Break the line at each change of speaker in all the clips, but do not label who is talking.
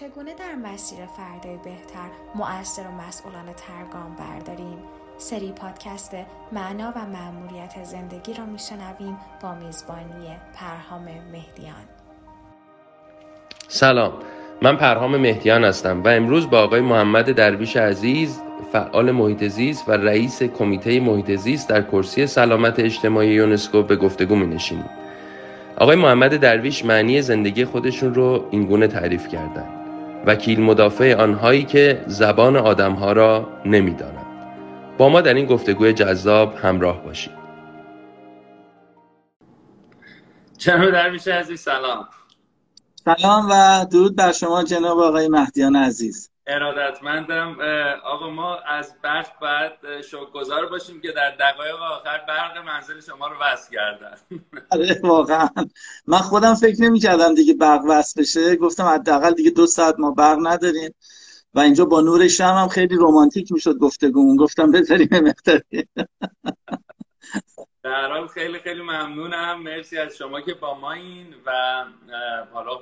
چگونه در مسیر فردای بهتر مؤثر و مسئولانه ترگام برداریم سری پادکست معنا و مأموریت زندگی را میشنویم با میزبانی پرهام مهدیان
سلام من پرهام مهدیان هستم و امروز با آقای محمد درویش عزیز فعال محیط زیست و رئیس کمیته محیط زیست در کرسی سلامت اجتماعی یونسکو به گفتگو می نشینیم. آقای محمد درویش معنی زندگی خودشون رو اینگونه تعریف کردند. وکیل مدافع آنهایی که زبان آدمها را نمی‌دانند. با ما در این گفتگوی جذاب همراه باشید.
جناب درویش عزیز سلام.
سلام و درود بر شما جناب آقای مهدیان عزیز.
ارادتمندم آقا ما از بخت بعد گذار باشیم که در دقایق آخر برق منزل شما رو وصل کردن.
آره واقعا. من خودم فکر نمی کردم دیگه برق وصل بشه. گفتم حداقل دیگه دو ساعت ما برق نداریم. و اینجا با نور شم هم خیلی رومانتیک می‌شد گفتگو گفتم بذاریم مقداری.
در حال خیلی خیلی ممنونم. مرسی از شما که با ما این و حالا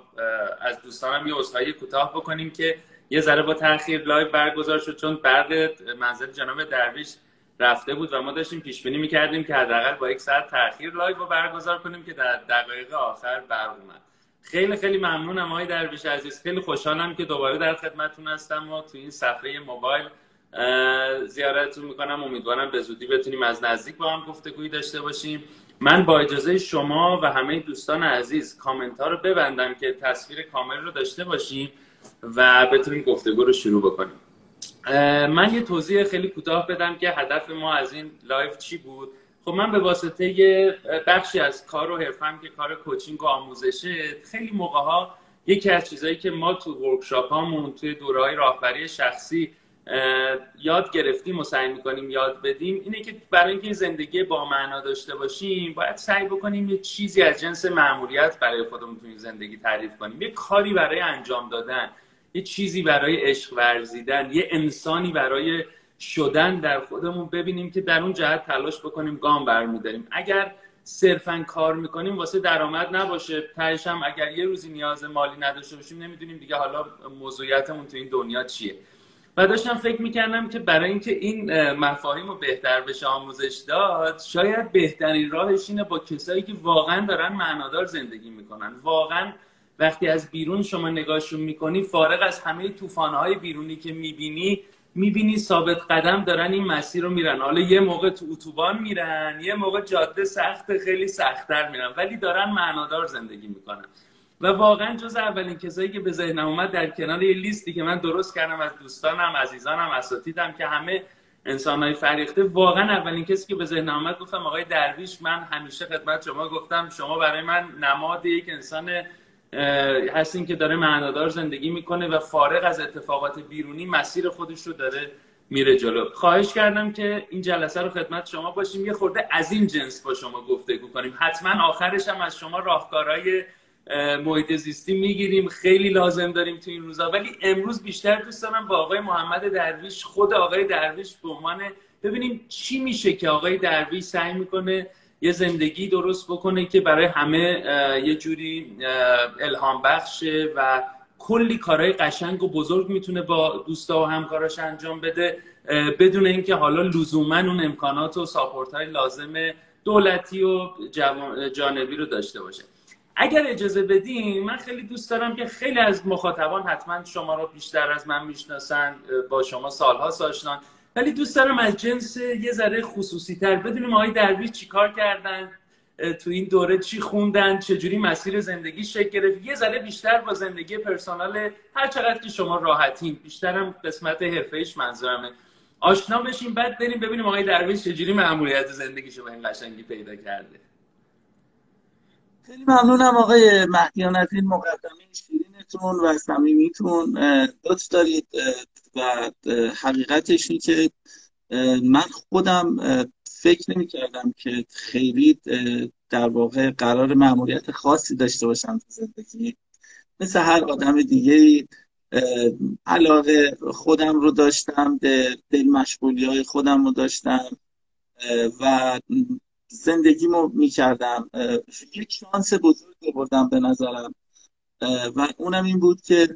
از دوستانم یه اصلاحی کوتاه بکنیم که یه ذره با تاخیر لایو برگزار شد چون برق منزل جناب درویش رفته بود و ما داشتیم پیش بینی می‌کردیم که حداقل با یک ساعت تاخیر live رو برگزار کنیم که در دقایق آخر برق اومد. خیلی خیلی ممنونم آقای درویش عزیز. خیلی خوشحالم که دوباره در خدمتتون هستم و تو این صفحه موبایل زیارتتون می‌کنم. امیدوارم به زودی بتونیم از نزدیک با هم گفتگویی داشته باشیم. من با اجازه شما و همه دوستان عزیز کامنت ها رو ببندم که تصویر کامل رو داشته باشیم. و بتونیم گفتگو رو شروع بکنیم. من یه توضیح خیلی کوتاه بدم که هدف ما از این live چی بود. خب من به واسطه یه بخشی از کار و حرفه‌م که کار coaching و آموزشه خیلی موقع ها یکی از چیزهایی که ما تو workshop هامون توی دوره راهبری شخصی یاد گرفتیم و سعی می‌کنیم یاد بدیم اینه که برای اینکه زندگی با معنا داشته باشیم باید سعی بکنیم یه چیزی از جنس ماموریت برای خودمون تو زندگی تعریف کنیم یه کاری برای انجام دادن. یه چیزی برای عشق ورزیدن یه انسانی برای شدن در خودمون ببینیم که در اون جهت تلاش بکنیم گام برمیداریم. اگر صرفا کار می‌کنیم واسه درآمد نباشه. تهش هم اگر یه روزی نیاز مالی نداشته باشیم نمی‌دونیم دیگه حالا موضوعیتمون تو این دنیا چیه. و داشتم فکر می‌کردم که برای اینکه این مفاهیم رو بهتر بشه آموزش داد شاید بهترین راهش اینه با کسایی که واقعا دارن معنادار زندگی می‌کنن. واقعا وقتی از بیرون شما نگاهشون می‌کنی فارغ از همه طوفانهای بیرونی که می‌بینی می‌بینی ثابت قدم دارن این مسیر رو میرن. حالا یه موقع تو اتوبان میرن یه موقع جاده سخت خیلی سختتر میرن ولی دارن معنادار زندگی می‌کنن. و واقعا جز اولین کسایی که به ذهنم اومد در کنار یه لیستی که من درست کردم از دوستانم عزیزانم اساتیدم که همه انسانهای فریخته واقعا اولین کسی که به ذهن آمد گفتم آقای درویش من همیشه خدمت شما گفتم شما برای من نماد یک انسان هستین که داره معنادار زندگی می‌کنه و فارغ از اتفاقات بیرونی مسیر خودش رو داره میره جلو. خواهش کردم که این جلسه رو خدمت شما باشیم. یه خورده از این جنس با شما گفتگو کنیم. حتما آخرش هم از شما راهکارهای محیط زیستی می‌گیریم. خیلی لازم داریم تو این روزا. ولی امروز بیشتر دوست دارم با آقای محمد درویش خود آقای درویش به عنوان ببینیم چی میشه که آقای درویش سعی می‌کنه یه زندگی درست بکنه که برای همه یه جوری الهام بخشه و کلی کارهای قشنگ و بزرگ می‌تونه با دوستا و همکاراش انجام بده بدون اینکه حالا لزوما اون امکانات و ساپورت های لازم دولتی و جانبی رو داشته باشه. اگر اجازه بدین من خیلی دوست دارم که خیلی از مخاطبان حتما شما رو بیشتر از من می‌شناسن با شما سالها آشنان ولی دوست دارم از جنس یه ذره خصوصی تر بدونیم آقای درویش چیکار کردن؟ تو این دوره چی خوندن؟ چجوری مسیر زندگی شکل گرفت؟ یه ذره بیشتر با زندگی پرسونال هر چقدر که شما راحتین. بیشترم قسمت حرفه‌ایش منظورمه. آشنا بشیم بعد بریم ببینیم آقای درویش چجوری معمولیت زندگیشو به این قشنگی پیدا کرده.
خیلی ممنونم آقای مهدیان از این مقدمه شیرینتون و صمیمیتون لطف دارید و حقیقتش این که من خودم فکر نمی کردم که خیلی در واقع قرار معمولیت خاصی داشته باشم تو زندگی. مثل هر آدم دیگه علاقه خودم رو داشتم دل مشغولی های خودم رو داشتم و زندگیمو می‌کردم. یک شانس بزرگی بردم به نظرم. و اونم این بود که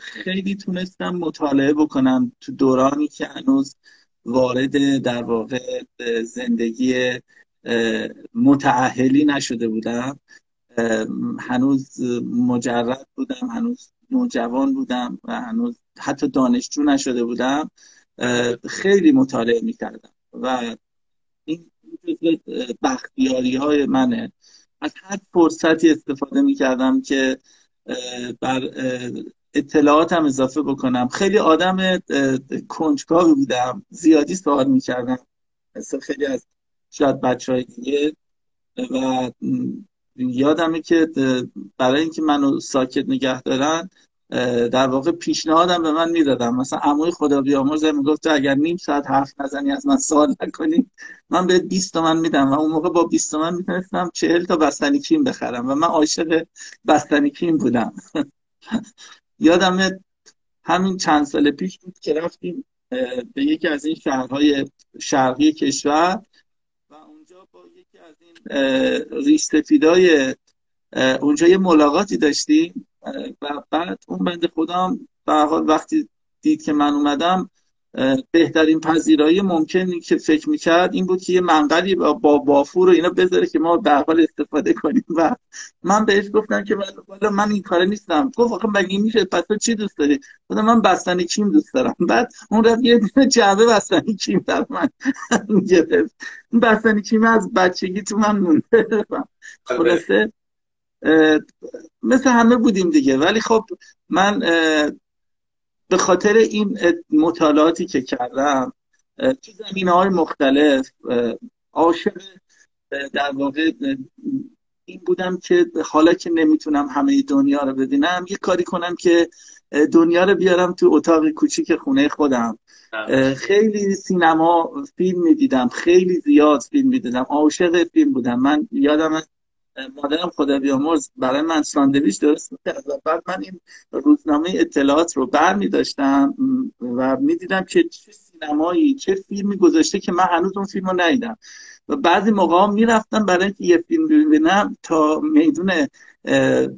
خیلی تونستم مطالعه بکنم تو دورانی که هنوز وارد در واقع زندگی متعهلی نشده بودم. هنوز مجرد بودم هنوز نوجوان بودم و هنوز حتی دانشجو نشده بودم. خیلی مطالعه می‌کردم و این بختیاری های منه. از هر فرصتی استفاده می‌کردم که بر اطلاعاتم اضافه بکنم. خیلی آدم کنجکاوی بودم. زیادی سوال می‌کردم. مثل خیلی از شاید بچه های دیگه. و یادمه که برای اینکه منو ساکت نگه دارن در واقع پیشنهادم به من می‌دادم مثلا عموی خدا بیامرز می‌گفت تو اگر نیم ساعت حرف نزنی از من سوال نکنی. من به 20 تومن میدم و اون موقع با 20 تومن می‌تونستم 40 تا بستنی کیم بخرم و من عاشق بستنی کیم بودم. یادم همین چند سال پیش بود که رفتیم به یکی از این شهرهای شرقی کشور و اونجا با یکی از این ریش سفیدای اونجا یه ملاقاتی داشتیم. و بعد اون بند خودم به حال وقتی دید که من اومدم بهترین پذیرایی ممکنی که فکر می‌کرد این بود که یه منقلی با بافور و اینا بذاره که ما به حال استفاده کنیم. و من بهش گفتم که والا من این کاره نیستم. گفت آخه مگه میشه؟ پس تو چی دوست داری؟ گفتم من بستنی کیم دوست دارم. بعد اون رفت یه جعبه بستنی کیم در من گرفت. بستنی کیم از بچگی تو من مونده. خلاصه مثل همه بودیم دیگه. ولی خب من به خاطر این مطالعاتی که کردم تو زمینه های مختلف عاشق در واقع این بودم که حالا که نمی‌تونم همه دنیا رو ببینم یه کاری کنم که دنیا رو بیارم تو اتاق کوچیک خونه خودم. خیلی سینما فیلم می‌دیدم خیلی زیاد فیلم می‌دیدم عاشق فیلم بودم. من یادم مادرم خدا بیامرز برای من ساندویچ درست می‌کرد و بعد من این روزنامه اطلاعات رو بر می داشتم و می‌دیدم که چه سینمایی چه فیلمی گذاشته که من هنوز اون فیلم رو ندیدم. و بعضی موقع می‌رفتم برای اینکه یه فیلم ببینم تا میدون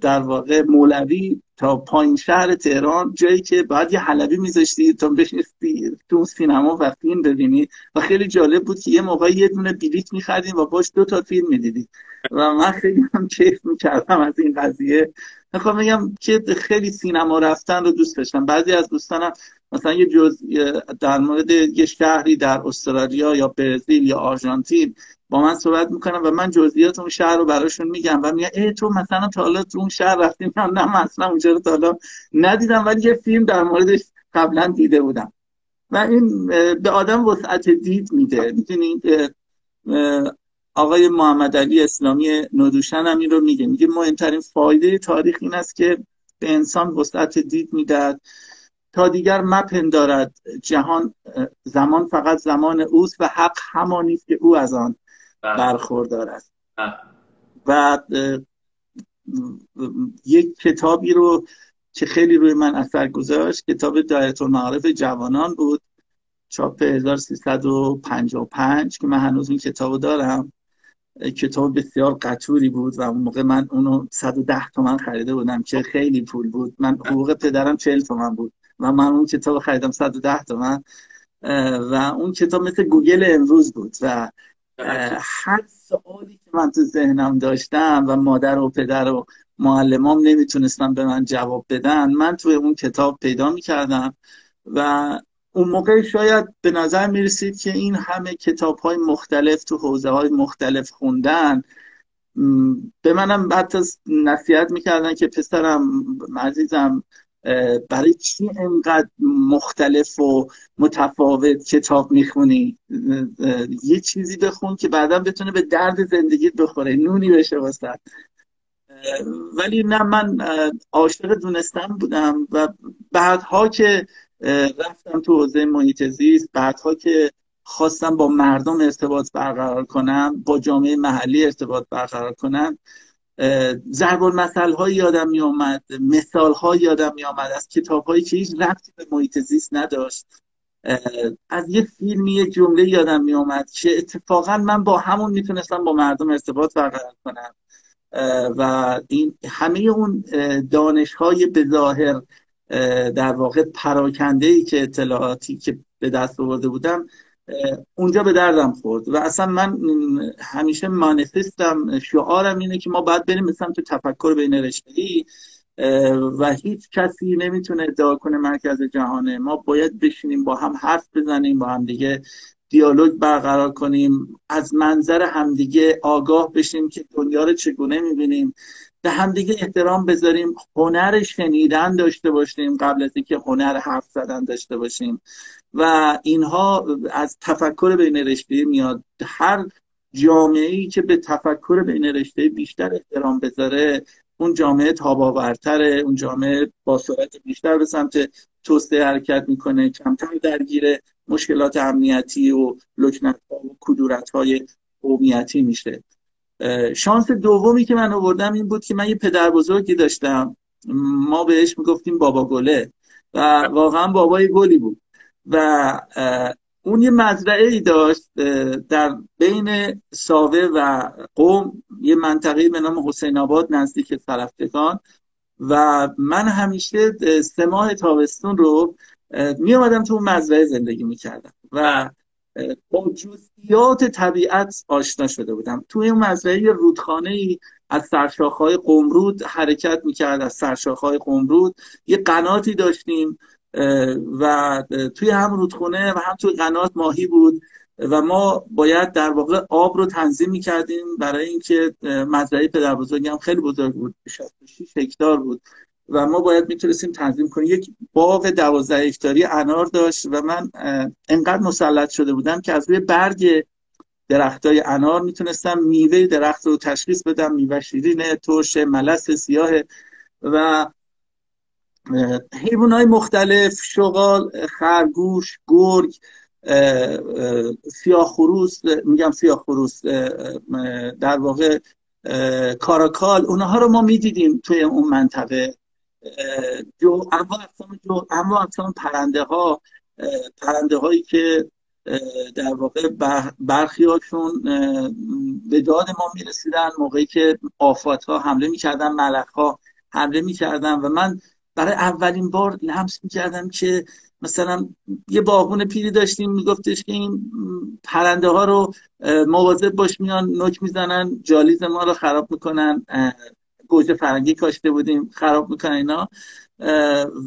در واقع مولوی تا پایین شهر تهران جایی که بعد یه حلبی میذاشتی تا بشنستی تو سینما و فیلم ببینی. و خیلی جالب بود که یه موقع یه دونه بلیت میخریدیم و باش دو تا فیلم می‌دیدی و من خیلی هم کیف می‌کردم از این قضیه. می‌خوام بگم که خیلی سینما رفتن رو دوست داشتم. بعضی از دوستانم مثلا یه جز در مورد یه شهری در استرالیا یا برزیل یا آرژانتین با من صحبت می‌کنم و من جزئیات اون شهر رو براشون میگم و میگن ای تو مثلا تا حالا تو اون شهر رفتیم نه نه مثلا اونجا رو تا حالا ندیدم ولی یه فیلم در موردش قبلا دیده بودم. و این به آدم وسعت دید میده. می‌دونید آقای محمد علی اسلامی ندوشن هم این رو میگه. میگه مهمترین فایده تاریخ این است که به انسان وسعت دید می‌دهد. تا دیگر مپندارد جهان زمان فقط زمان اوست و حق همانی که او از آن. برخوردار است. بله. و یک کتابی رو که خیلی روی من اثر گذاشت کتاب دایره المعارف جوانان بود چاپ 1355 که من هنوز این کتابو دارم. کتاب بسیار قطوری بود و اون موقع من اونو 110 تومن خریده بودم که خیلی پول بود. من حقوق پدرم 40 تومن بود و من اون کتاب خریدم 110 تومن. و اون کتاب مثل گوگل امروز بود و هر سوالی که من تو ذهنم داشتم و مادر و پدر و معلمام نمی‌تونستم به من جواب بدن من توی اون کتاب پیدا می‌کردم و اون موقع شاید به نظر می‌رسید که این همه کتاب های مختلف تو حوزه های مختلف خوندن به منم حتی نصیحت می‌کردن که پسرم عزیزم برای چی انقدر مختلف و متفاوت کتاب می‌خونی؟ یه چیزی بخون که بعدا بتونه به درد زندگیت بخوره نونی بشه واسه. ولی نه من عاشق دونستم بودم و بعدها که رفتم تو حوزه محیط زیست بعدها که خواستم با مردم ارتباط برقرار کنم با جامعه محلی ارتباط برقرار کنم ضرب المثل های یادم می آمد مثال های یادم می آمد از کتاب هایی که هیچ ربطی به محیط زیست نداشت. از یه فیلمی یه جمله یادم می آمد که اتفاقا من با همون می‌تونستم با مردم ارتباط برقرار کنم. و این همه اون دانش های به ظاهر در واقع پراکنده ای که اطلاعاتی که به دست آورده بودم اونجا به دردم خورد و اصلا من همیشه مانیفستم شعارم اینه که ما باید بریم مثلا تو تفکر بین رشته‌ای و هیچ کسی نمی‌تونه ادعا کنه مرکز جهانه. ما باید بشینیم با هم حرف بزنیم با هم دیگه دیالوگ برقرار کنیم از منظر همدیگه آگاه بشیم که دنیا رو چگونه می‌بینیم. به همدیگه احترام بذاریم هنر شنیدن داشته باشیم قبل از اینکه هنر حرف زدن داشته باشیم. و اینها از تفکر بین رشته میاد. هر جامعه ای که به تفکر بین رشته بیشتر احترام بذاره اون جامعه تاباورتره اون جامعه با سرعت بیشتر به سمت توسعه حرکت می‌کنه کمتر درگیر مشکلات امنیتی و لکنت ها و کدورت های قومیتی میشه. شانس دومی که من آوردم این بود که من یه پدر بزرگی داشتم. ما بهش می‌گفتیم بابا گله. و واقعا بابای گلی بود. و اون یه مزرعه ای داشت در بین ساوه و قوم یه منطقه به نام حسین آباد نزدیک سرفتگان و من همیشه سه ماه تابستون رو می آمدم تو اون مزرعه زندگی می کردم و با جزئیات طبیعت آشنا شده بودم. توی اون مزرعه رودخانه ای از سرشاخهای قمرود حرکت می‌کرد از سرشاخهای قمرود. یه قناتی داشتیم و توی هم رودخونه و هم توی قنات ماهی بود و ما باید در واقع آب رو تنظیم می‌کردیم برای اینکه مزرعه پدر بزرگی هم خیلی بزرگ بود 66 هکتار بود و ما باید می‌تونستیم تنظیم کنیم. یک باغ دوازده هکتاری انار داشت و من انقدر مسلط شده بودم که از روی برگ درختای انار می‌تونستم میوه درخت رو تشخیص بدم میوه شیرینه ترش ملس سیاه و حیوان های مختلف شغال خرگوش گرگ سیاه خروس میگم سیاه خروس در واقع کاراکال اونها رو ما می‌دیدیم توی اون منطقه. جو اما جو اما اقسام پرنده ها پرنده هایی که در واقع برخی هاشون به داد ما می‌رسیدن موقعی که آفات ها حمله می‌کردن ملک ها حمله می‌کردن و من برای اولین بار لمس می‌کردم که مثلا یه باغون پیری داشتیم میگفتش که این پرنده ها رو مواظب باش میان نوک می‌زنن جالیز ما رو خراب می‌کنن گوجه فرنگی کاشته بودیم خراب می‌کنن اینا.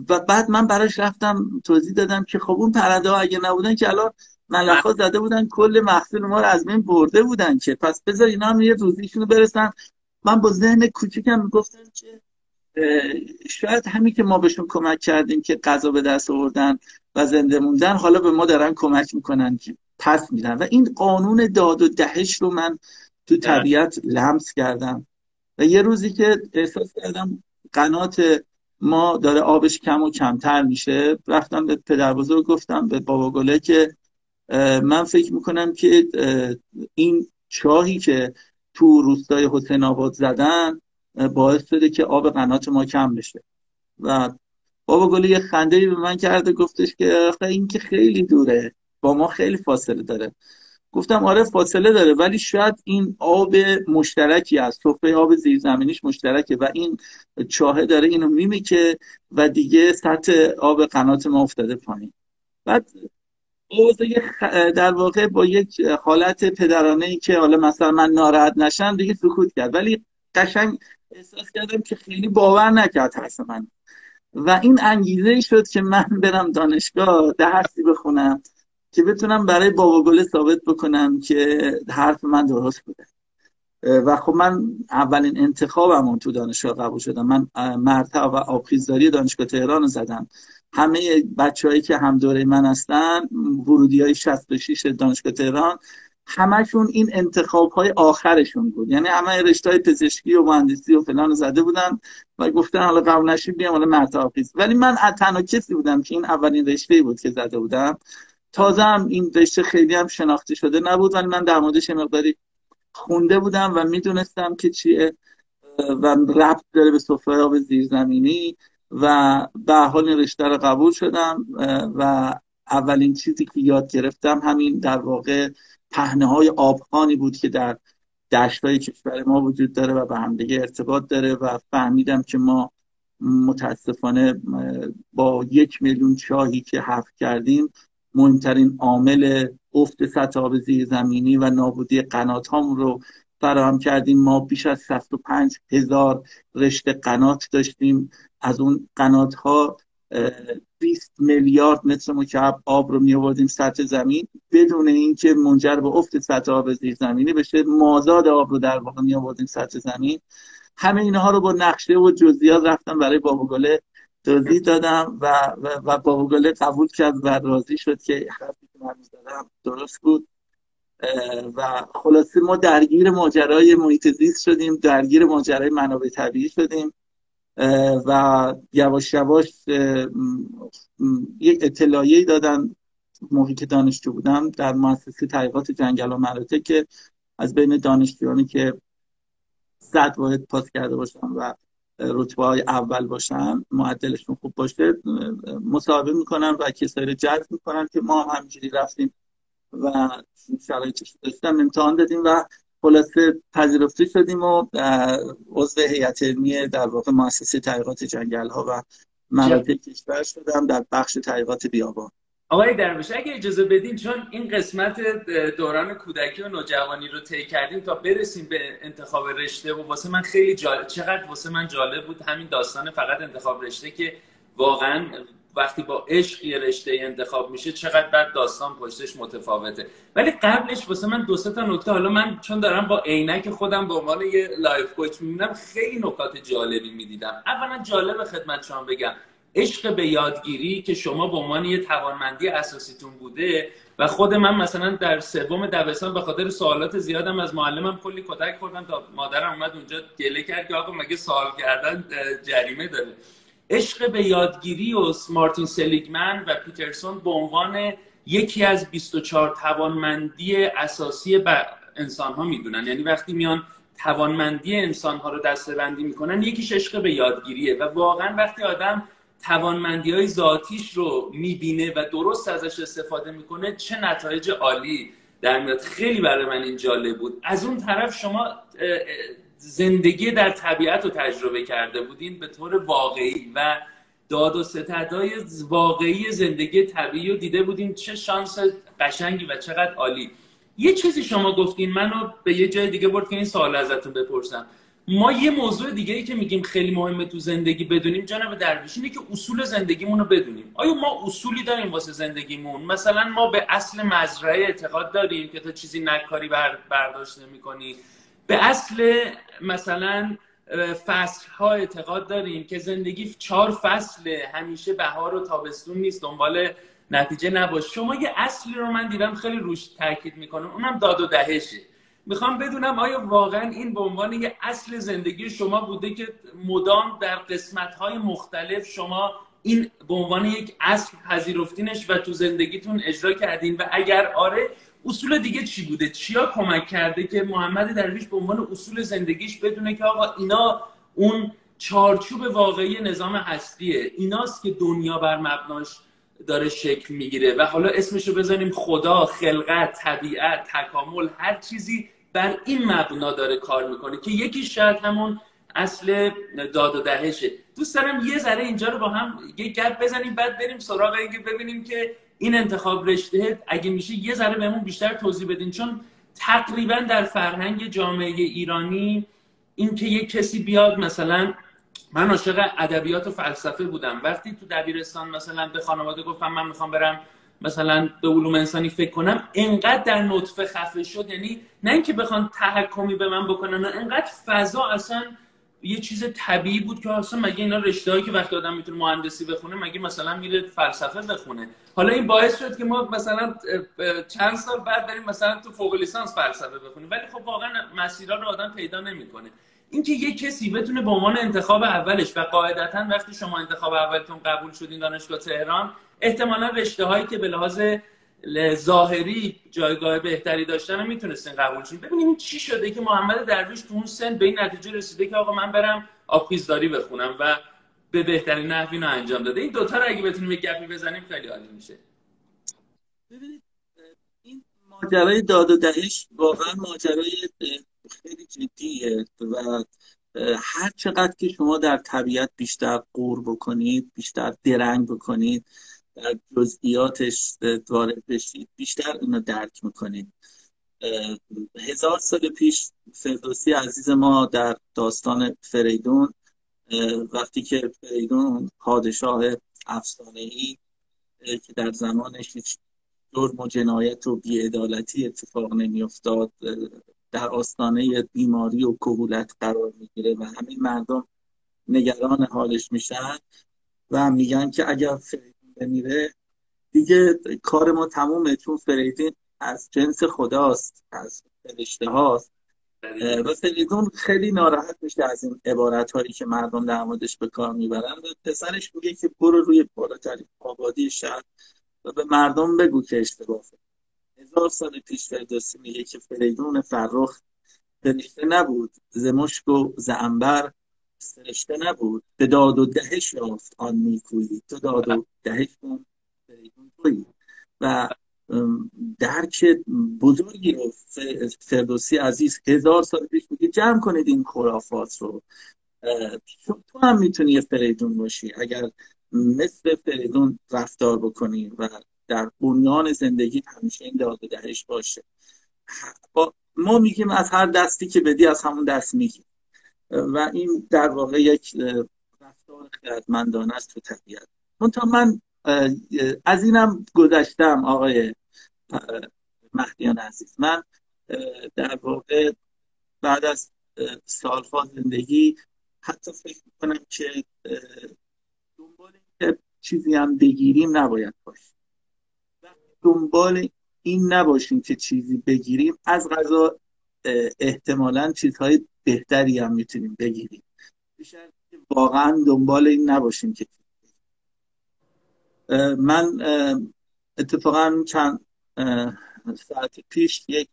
و بعد من براش رفتم توضیح دادم که خب اون پرنده ها اگه نبودن که الان ملخا زده بودن کل محصول ما رو از بین برده بودن که. پس بذار اینا هم یه روزیشون برسن. من با ذهن کوچیکم می‌گفتم که شاید همین که ما بهشون کمک کردیم که غذا به دست آوردن و زنده موندن حالا به ما دارن کمک می‌کنن که پس میدن. و این قانون داد و دهش رو من تو طبیعت لمس کردم. و یه روزی که احساس کردم قنات ما داره آبش کم و کمتر میشه رفتم به پدر بزرگ گفتم به بابا گله که من فکر می‌کنم که این چاهی که تو روستای حسین آباد زدن باعث شده که آب قنات ما کم بشه. و بابا گلی یه خنده به من کرده گفتش که این که خیلی دوره. با ما خیلی فاصله داره. گفتم آره فاصله داره ولی شاید این آب مشترکی از صفحه آب زیرزمینیش مشترکه و این چاهه داره اینو میمیکه و دیگه سطح آب قنات ما افتاده پایین. بعد در واقع با یک حالت پدرانه ای که حالا مثلا من ناراحت نشم دیگه سکوت کرد. ولی قشنگ احساس کردم که خیلی باور نکرد حرف من. و این انگیزه شد که من برم دانشگاه درسی بخونم که بتونم برای بابا گله ثابت بکنم که حرف من درست بوده. و خب من اولین انتخابم تو دانشگاه قبول شدم. من مرتب و آبخیزداری دانشگاه تهران رو زدم. همه بچههایی که هم دوره من هستن ورودی های 66 دانشگاه تهران همشون این انتخاب های آخرشون بود. یعنی همه رشته های پزشکی و مهندسی و فلان زده بودن و گفتن حالا قبول نشید بیام حالا مرتاقیز ولی من تنها کسی بودم که این اولین رشته بود که زده بودم. تازه هم این رشته خیلی هم شناخته شده نبود ولی من در موردش مقداری خونده بودم و می‌دونستم که چیه و ربط داره به سفره آب زیرزمینی و به حال این رشته رو قبول شدم و اولین چیزی که یاد گرفتم همین در واقع پهنه های آبخانی بود که در های کشور ما وجود داره و به همدیگه ارتباط داره و فهمیدم که ما متاسفانه با یک میلیون چاهی که حفر کردیم مهمترین عامل افت سطح آب زمینی و نابودی قنات هامون رو فراهم کردیم. ما بیش از 65 هزار رشته قنات داشتیم. از اون قنات ها 20 میلیارد متر مکعب آب رو می آوردیم سطح زمین بدون اینکه منجر به افت سطح آب زیر زمینی بشه مازاد آب رو در واقع می آوردیم سطح زمین. همه اینها رو با نقشه و جزئیات رفتم برای بابوگله توضیح دادم و و, و قبول کرد و راضی شد که حرفی که من زدم درست بود. و خلاصه ما درگیر ماجرای محیط زیست شدیم درگیر ماجرای منابع طبیعی شدیم. و یواش یواش یک اطلاعیه دادن موقعی که دانشجو بودم در مؤسسه تحقیقات جنگل و مراتع که از بین دانشجویانی که صد واحد پاس کرده باشن و رتبه های اول باشن معدلشون خوب باشه مصاحبه می‌کنن و کسایی رو جذب می‌کنن که ما هم همینجوری رفتیم و شرایطش داشتم امتحان دادیم و خلاصه پذیرفته شدیم و عضو هیئت علمی در واقع مؤسسه تحقیقات جنگل ها و مناطق کشور شدم در بخش تحقیقات بیابان.
آقای درویش اگه اجازه بدین چون این قسمت دوران کودکی و نوجوانی رو طی کردیم تا برسیم به انتخاب رشته و واسه من خیلی جالب چقدر واسه من جالب بود. همین داستان فقط انتخاب رشته که واقعا وقتی با عشق یه رشته انتخاب میشه چقدر بعد داستان پشتش متفاوته. ولی قبلش واسه من دو تا نکته حالا من چون دارم با عینک خودم به عنوان یه life coach می‌بینم خیلی نکات جالبی می‌دیدم. اولا جالب خدمت شما بگم عشق به یادگیری که شما به عنوان یه توانمندی اساسیتون بوده و خود من مثلا در سوم دبستان به خاطر سوالات زیادم از معلمم کلی کتک خوردم تا مادرم اومد اونجا گله کرد که آقا مگه سوال کردن جریمه داره. عشق به یادگیری و مارتین سلیگمن و پیترسون به عنوان یکی از 24 توانمندی اساسی انسان ها می‌دونن. یعنی وقتی میان توانمندی انسان ها رو دسته بندی می‌کنن یکیش عشق به یادگیریه و واقعا وقتی آدم توانمندی های ذاتیش رو می‌بینه و درست ازش استفاده می‌کنه چه نتایج عالی در میاد. خیلی برای من این جالب بود. از اون طرف شما زندگی در طبیعت رو تجربه کرده بودین به طور واقعی و داد و ستدهای واقعی زندگی طبیعی رو دیده بودین. چه شانس قشنگی و چقدر عالی. یه چیزی شما گفتین منو به یه جای دیگه برد که این سوال ازتون بپرسم. ما یه موضوع دیگه ای که میگیم خیلی مهمه تو زندگی بدونیم جناب درویش اینه که اصول زندگیمون رو بدونیم. آیا ما اصولی داریم واسه زندگیمون؟ مثلا ما به اصل مزرعه اعتقاد داریم که تا چیزی نکاری بر برداشت نمی‌کنی. به اصل مثلا فصل ها اعتقاد داریم که زندگی چهار فصل همیشه بهار و تابستون نیست دنبال نتیجه نباش شما یه اصلی رو من دیدم خیلی روش تاکید می‌کنم اونم داد و دهشه. می‌خوام بدونم آیا واقعا این به عنوان یه اصل زندگی شما بوده که مدام در قسمت های مختلف شما این به عنوان یک اصل پذیرفتینش و تو زندگیتون اجرا کردین؟ و اگر آره اصول دیگه چی بوده؟ چیا کمک کرده که محمد درویش به عنوان اصول زندگیش بدونه که آقا اینا اون چارچوب واقعی نظام هستیه ایناست که دنیا بر مبناش داره شکل می‌گیره. و حالا اسمش رو بزنیم خدا خلقت طبیعت تکامل هر چیزی بر این مبنا داره کار می‌کنه که یکی شاید همون اصل داد و دهشه. دوست دارم یه ذره اینجا رو با هم یه گپ بزنیم بعد بریم سراغ اینکه ببینیم که این انتخاب رشته اگه میشه یه ذره بهمون بیشتر توضیح بدین. چون تقریبا در فرهنگ جامعه ایرانی این که یه کسی بیاد مثلا من عاشق ادبیات و فلسفه بودم. وقتی تو دبیرستان مثلا به خانواده گفتم من می‌خوام برم مثلا به علوم انسانی فکر کنم انقدر در نطفه خفه شد. یعنی نه اینکه بخوان تحکمی به من بکنن انقدر فضا اصلا یه چیز طبیعی بود که اصلا مگه اینا رشته که وقتی آدم می‌تونه مهندسی بخونه مگه مثلا میره فلسفه بخونه؟ حالا این باعث شد که ما مثلا چند سال بعد بریم مثلا تو فوق لیسانس فلسفه بخونیم. ولی خب واقعا مسیرها رو آدم پیدا نمی‌کنه. اینکه یه کسی بتونه به عنوان انتخاب اولش و قاعدتا وقتی شما انتخاب اولتون قبول شدین دانشگاه تهران احتمالا رشته هایی که به لحاظ ظاهری جایگاه بهتری داشتن رو می‌تونستین قبول شین ببینیم چی شده که محمد درویش تو اون سن به این نتیجه رسیده که آقا من برم آبخیزداری بخونم و به بهترین نحوی رو انجام داده. این دوتا رو اگه بتونیم یک گپی بزنیم خیلی عالی میشه.
این ماجرای داد و دهش واقعا ماجرای خیلی جدیه و هر چقدر که شما در طبیعت بیشتر قور بکنید بیشتر درنگ بکنید در جزئیاتش وارد بشید. بیشتر اینو درک می‌کنید. هزار سال پیش فردوسی عزیز ما در داستان فریدون وقتی که فریدون پادشاه افسانه ای که در زمانش هیچ جرم و جنایت و بیعدالتی اتفاق نمیافتاد در آستانه بیماری و کهولت قرار می‌گیره و همه مردم نگران حالش میشن و میگن که اگر فریدون بمیره. دیگه کار ما تمومه چون فریدون از جنس خداست از فرشته هاست. و فریدون خیلی ناراحت میشه از این عبارت هایی که مردم در موردش به کار می‌برن. و پسرش میگه که برو روی بالاترین آبادی شهر و به مردم بگو که اشتباه. هزار سال پیش فردوسی میگه که فریدون فرخ فرشته نبود ز مشک و ز فرشته نبود. به داد و دهش یافت آن نیکویی. تو داد و دهش تویی. و درک بزرگی رو فردوسی عزیز هزار سال پیش میگه جمع کنید این خرافات رو. تو هم می‌تونی یه فریدون باشی. اگر مثل فریدون رفتار بکنی و در بنیان زندگی همیشه این داد دهش باشه. ما میگیم از هر دستی که بدی از همون دست میگیم و این در واقع یک رفتار خیرتمندانه است تو طبیعت. تا من از اینم گذشتم آقای مهدیان عزیز. من در واقع بعد از سالها زندگی حتی فکر می‌کنم که دنبال چیزی هم بگیریم نباید باشیم. دنبال این نباشیم که چیزی بگیریم از غذا احتمالا چیزهای بهتری هم می‌تونیم بگیریم. واقعا دنبال این نباشیم که من اتفاقا چند ساعت پیش یک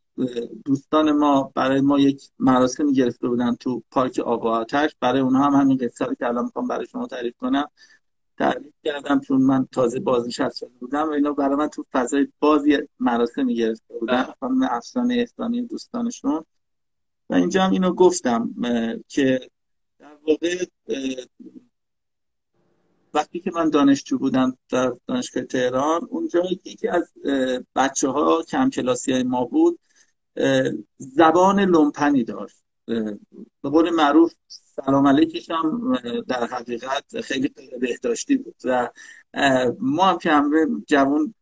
دوستان ما برای ما یک مراسمی گرفته بودن تو پارک آب آتش. برای اونها هم همین قصه که الان می‌خوام برای شما تعریف کنم تعریف کردم چون من تازه بازنشسته شده بودم و اینا برای من تو فضای بازی مراسمی گرفته بودن. بله. خانم افسانه اسلامی دوستانشون. و اینجا هم اینو گفتم که در واقع وقتی که من دانشجو بودم در دانشگاه تهران اونجا یکی از بچه ها کم کلاسی های ما بود زبان لومپنی داشت. به قول معروف سلام علیکش هم در حقیقت خیلی بهداشتی بود و ما هم که همه جوان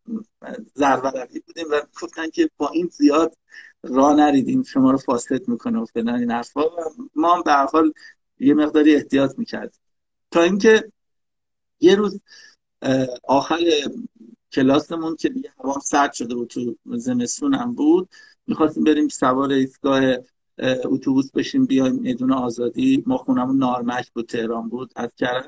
زرورقی بودیم و گفتن که با این زیاد راه نریدیم شما رو فاسد می‌کنه و فلان این حرفا. ما هم به حال یه مقداری احتیاط می‌کردیم. تا اینکه یه روز آخر کلاسمون که دیگه هوا سرد شده بود تو زمستون هم بود می‌خواستیم بریم سوار ایستگاه اتوبوس بشیم بیایم میدون آزادی. ما خونمون نارمک بود تهران بود از کرج.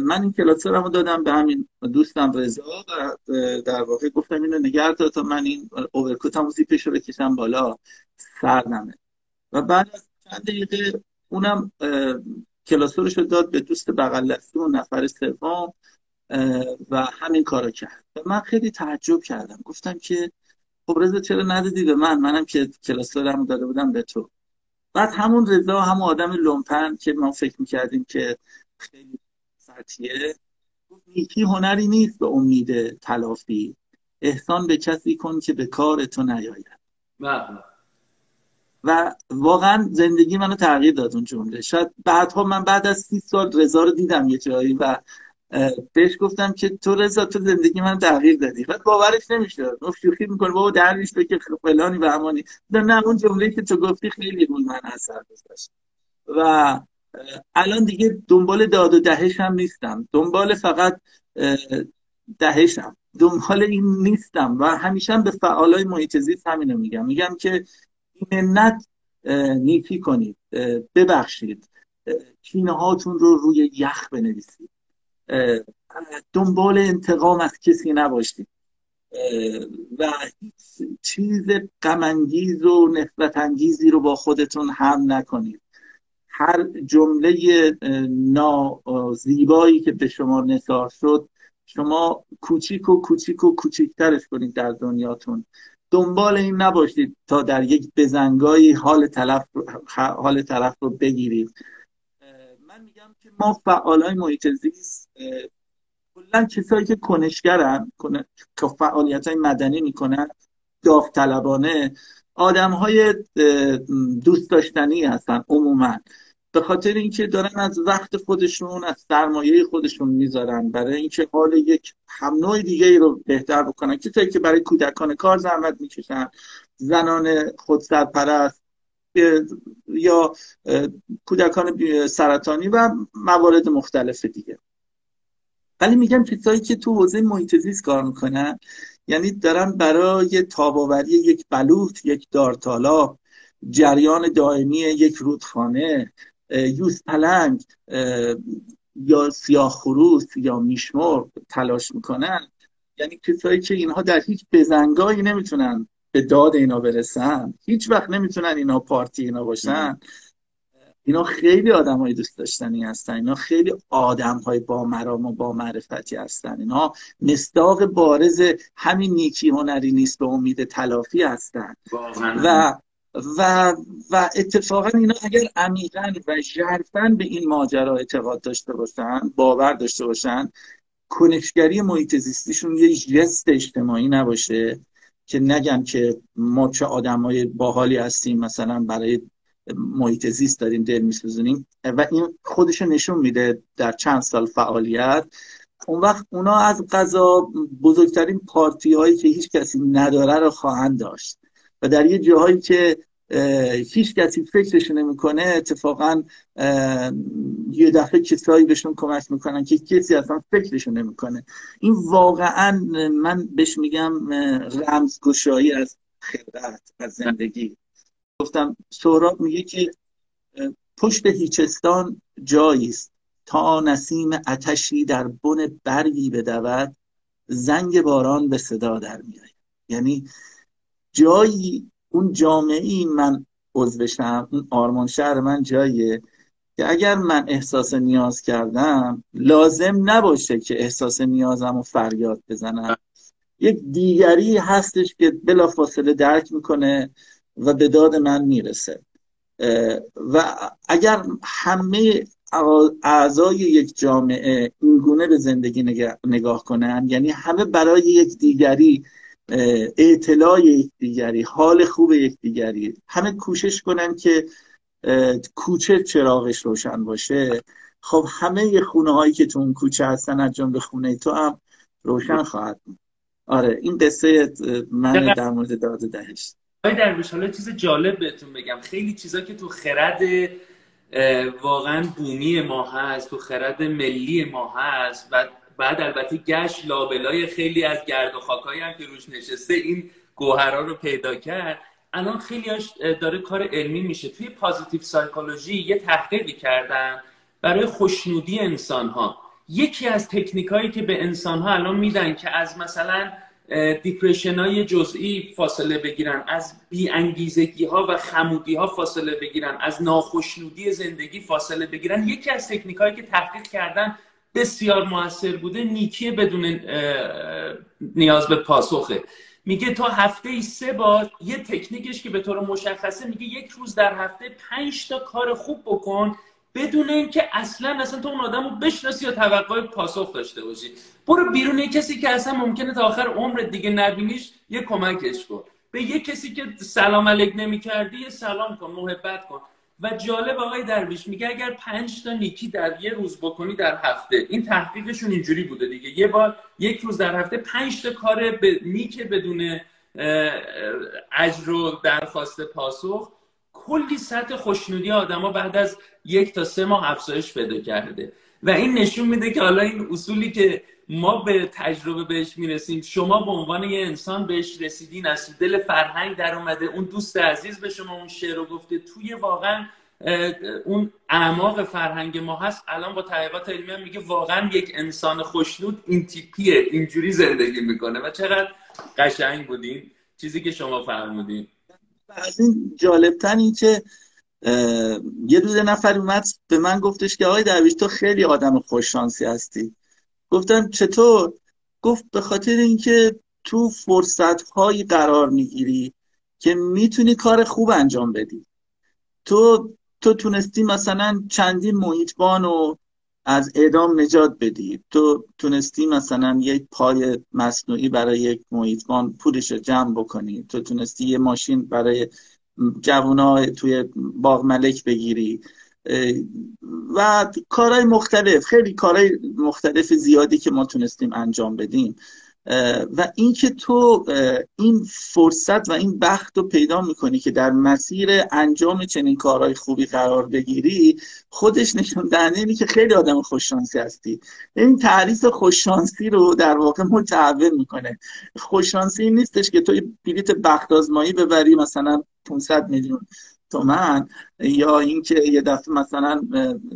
من این کلاس رو دادم به همین دوستم رضا و در واقع گفتم اینو نگه تا من این اوورکوتم زیپش رو بکشم بالا. سردمه. و بعد از چند دقیقه اونم کلاسورش رو داد به دوست بغل دستی و نفر سوم و همین کارو کرد. و من خیلی تعجب کردم. گفتم که خب رضا چرا ندادی به من؟ منم که کلاسورم داده بودم به تو. بعد همون رضا همون آدم لومپن که ما فکر می‌کردیم که خیلی سطحیه. نیکی هنری نیست به امید تلافی. احسان به کسی کن که به کار تو نیاید. بله. و واقعا زندگی منو تغییر داد اون جمله. شاید بعدها من بعد از سی سال رضا رو دیدم یه جایی و بهش گفتم که تو رضا تو زندگی من تغییر دادی. بعد باورش نمیشه گفت شوخی می‌کنه بابا درویش بگه فلانی و همانی. نه اون جمله که تو گفتی خیلی بود من اثر گذاشت. و الان دیگه دنبال داد و دهش نیستم. دنبال فقط دهشم دنبال این نیستم و همیشه به فعالای محیط زیست همینو میگم. میگم که منت نیکی کنید. ببخشید. کینه هاتون رو روی یخ بنویسید. دنبال انتقام از کسی نباشید. و هیچ چیز غمانگیز و نفرت انگیزی رو با خودتون هم نکنید. هر جمله نازیبایی که به شما نثار شد شما کوچیک و کوچیک و کوچیکترش کنید در دنیاتون. دنبال این نباشید تا در یک بزنگایی حال طرف حال طرف رو بگیرید. من میگم که ما فعالای محیط زیست کلا کسایی که کنشگرن که فعالیت های مدنی می‌کنن داوطلبانه آدم های دوست داشتنی هستن عموما. به خاطر اینکه دارن از وقت خودشون از سرمایه خودشون می‌ذارن. برای اینکه حال یک هم نوع دیگه ای رو بهتر بکنن. کسایی که برای کودکان کار زحمت می‌کشن زنان خودسرپرست یا کودکان سرطانی و موارد مختلف دیگه. ولی میگم کسایی که تو حوزه محیط زیست کار می‌کنن یعنی دارن برای تاباوری یک بلوط یک دارتالا جریان دائمی یک رودخانه یوز پلنگ یا سیاه خروس یا میشمر تلاش می‌کنن. یعنی کسایی که اینها در هیچ بزنگایی نمی‌تونن به داد اینا برسن. هیچ وقت نمی‌تونن اینا پارتی اینا باشن. اینا خیلی آدم های دوست داشتنی هستن. اینا خیلی آدم های با مرام و با معرفتی هستن. اینا مستاق بارز همین نیکی هنری نیست به امید تلافی هستن. و و و اتفاقا اینا اگر عمیقا و ژرفا به این ماجرا اعتقاد داشته باشن باور داشته باشن کنشگری محیط زیستیشون یه جست اجتماعی نباشه که نگن که ما چه آدمای باحالی هستیم مثلا برای محیط زیست داریم دل میسوزونیم. و این خودش نشون میده در چند سال فعالیت. اون وقت اونا از قضا بزرگترین پارتی هایی که هیچ کسی نداره رو خواهند داشت. و در یه جاهایی که هیچ کسی فکرش نمی‌کنه اتفاقا یه دفعه کسایی بهشون کمک می‌کنن که کسی اصلا فکرش نمی‌کنه. این واقعا من بهش میگم رمزگشایی از خبرت از زندگی. گفتم سهراب میگه که پشت هیچستان جایی است. تا نسیم اتشی در بن برگی بدود زنگ باران به صدا در میآید. یعنی جایی اون جامعه من عضوشم اون آرمان شهر من جاییه که اگر من احساس نیاز کردم لازم نباشه که احساس نیازم رو فریاد بزنم. یک دیگری هستش که بلا فاصله درک می‌کنه و به داد من می‌رسه. و اگر همه اعضای یک جامعه اینگونه به زندگی نگاه کنن یعنی همه برای یک دیگری اطلاع یک دیگری حال خوب یک دیگری همه کوشش کنن که کوچه چراغش روشن باشه. خب همه خونه هایی که تو اون کوچه هستن از جمله خونه تو هم روشن خواهد آره این قصه من در مورد داد دهشت
آقای درویش حالا چیز جالب بهتون بگم. خیلی چیزا که تو خرد واقعا بومی ما هست تو خرد ملی ما هست و بعد البته گشت لابلای خیلی از گرد و خاکایی هم که روش نشسته این گوهرها رو پیدا کرد. الان خیلی داره کار علمی میشه. توی پازیتیو سایکولوژی یه تحقیقی کردن برای خوشنودی انسان ها یکی از تکنیک هایی که به انسان ها الان میدن که از مثلا دیپریشن های جزئی فاصله بگیرن از بی انگیزگی ها و خمودی ها فاصله بگیرن از ناخشنودی زندگی فاصله بگیرن یکی از تکنیک هایی که تحقیق کردن بسیار موثر بوده نیکی بدون نیاز به پاسخه. میگه تا هفته ای سه بار یه تکنیکش که به طور مشخصه میگه یک روز در هفته پنج تا کار خوب بکن بدون اینکه اصلا اصلا تو اون آدم رو بشناسی یا توقع پاسخ داشته باشی. برو بیرون یه کسی که اصلا ممکنه تا آخر عمرت دیگه نبینیش یه کمکش کن. به یه کسی که سلام علیک نمی کردی یه سلام کن محبت کن. و جالب آقای درویش میگه اگر پنج تا نیکی در یه روز بکنی در هفته. این تحقیقشون اینجوری بوده دیگه. یه بار یک روز در هفته پنج تا کار به نیک بدون اجر و درخواست پاسخ کلی سطح خوشنودی آدما بعد از یک تا سه ماه افزایش پیدا کرده. و این نشون میده که حالا این اصولی که ما به تجربه بهش می‌رسیم. شما به عنوان یه انسان بهش رسیدین از دل فرهنگ در اومده اون دوست عزیز به شما اون شعر رو گفته توی واقعا اون اعماق فرهنگ ما هست. الان با تحقیقات علمی هم میگه واقعا یک انسان خوشنود این تیپیه اینجوری زندگی می‌کنه. و چقدر قشنگ بودین. چیزی که شما فرمودین.
از این جالبتر این که یه روز نفر اومد به من گفتش که آقای درویش تو خیلی آدم خوششانسی هستی. گفتم چطور؟ گفت به خاطر اینکه تو فرصت هایی قرار می‌گیری که می‌تونی کار خوب انجام بدی. تو تو تونستی مثلا چندین محیطبان رو از اعدام نجات بدی. تو تونستی مثلا یک پای مصنوعی برای یک محیطبان پولش رو جمع بکنی. تو تونستی یه ماشین برای جوونا توی باغ ملک بگیری. و کارهای مختلف خیلی کارهای مختلف زیادی که ما تونستیم انجام بدیم. و اینکه تو این فرصت و این بخت رو پیدا می‌کنی که در مسیر انجام چنین کارهای خوبی قرار بگیری خودش نشون دهنده اینه که خیلی آدم خوششانسی هستی. این تعریف خوششانسی رو در واقع متعول می‌کنه. خوششانسی نیستش که تو بلیت بخت آزمایی ببری مثلا 500 میلیون. تومن یا اینکه یه دفعه مثلا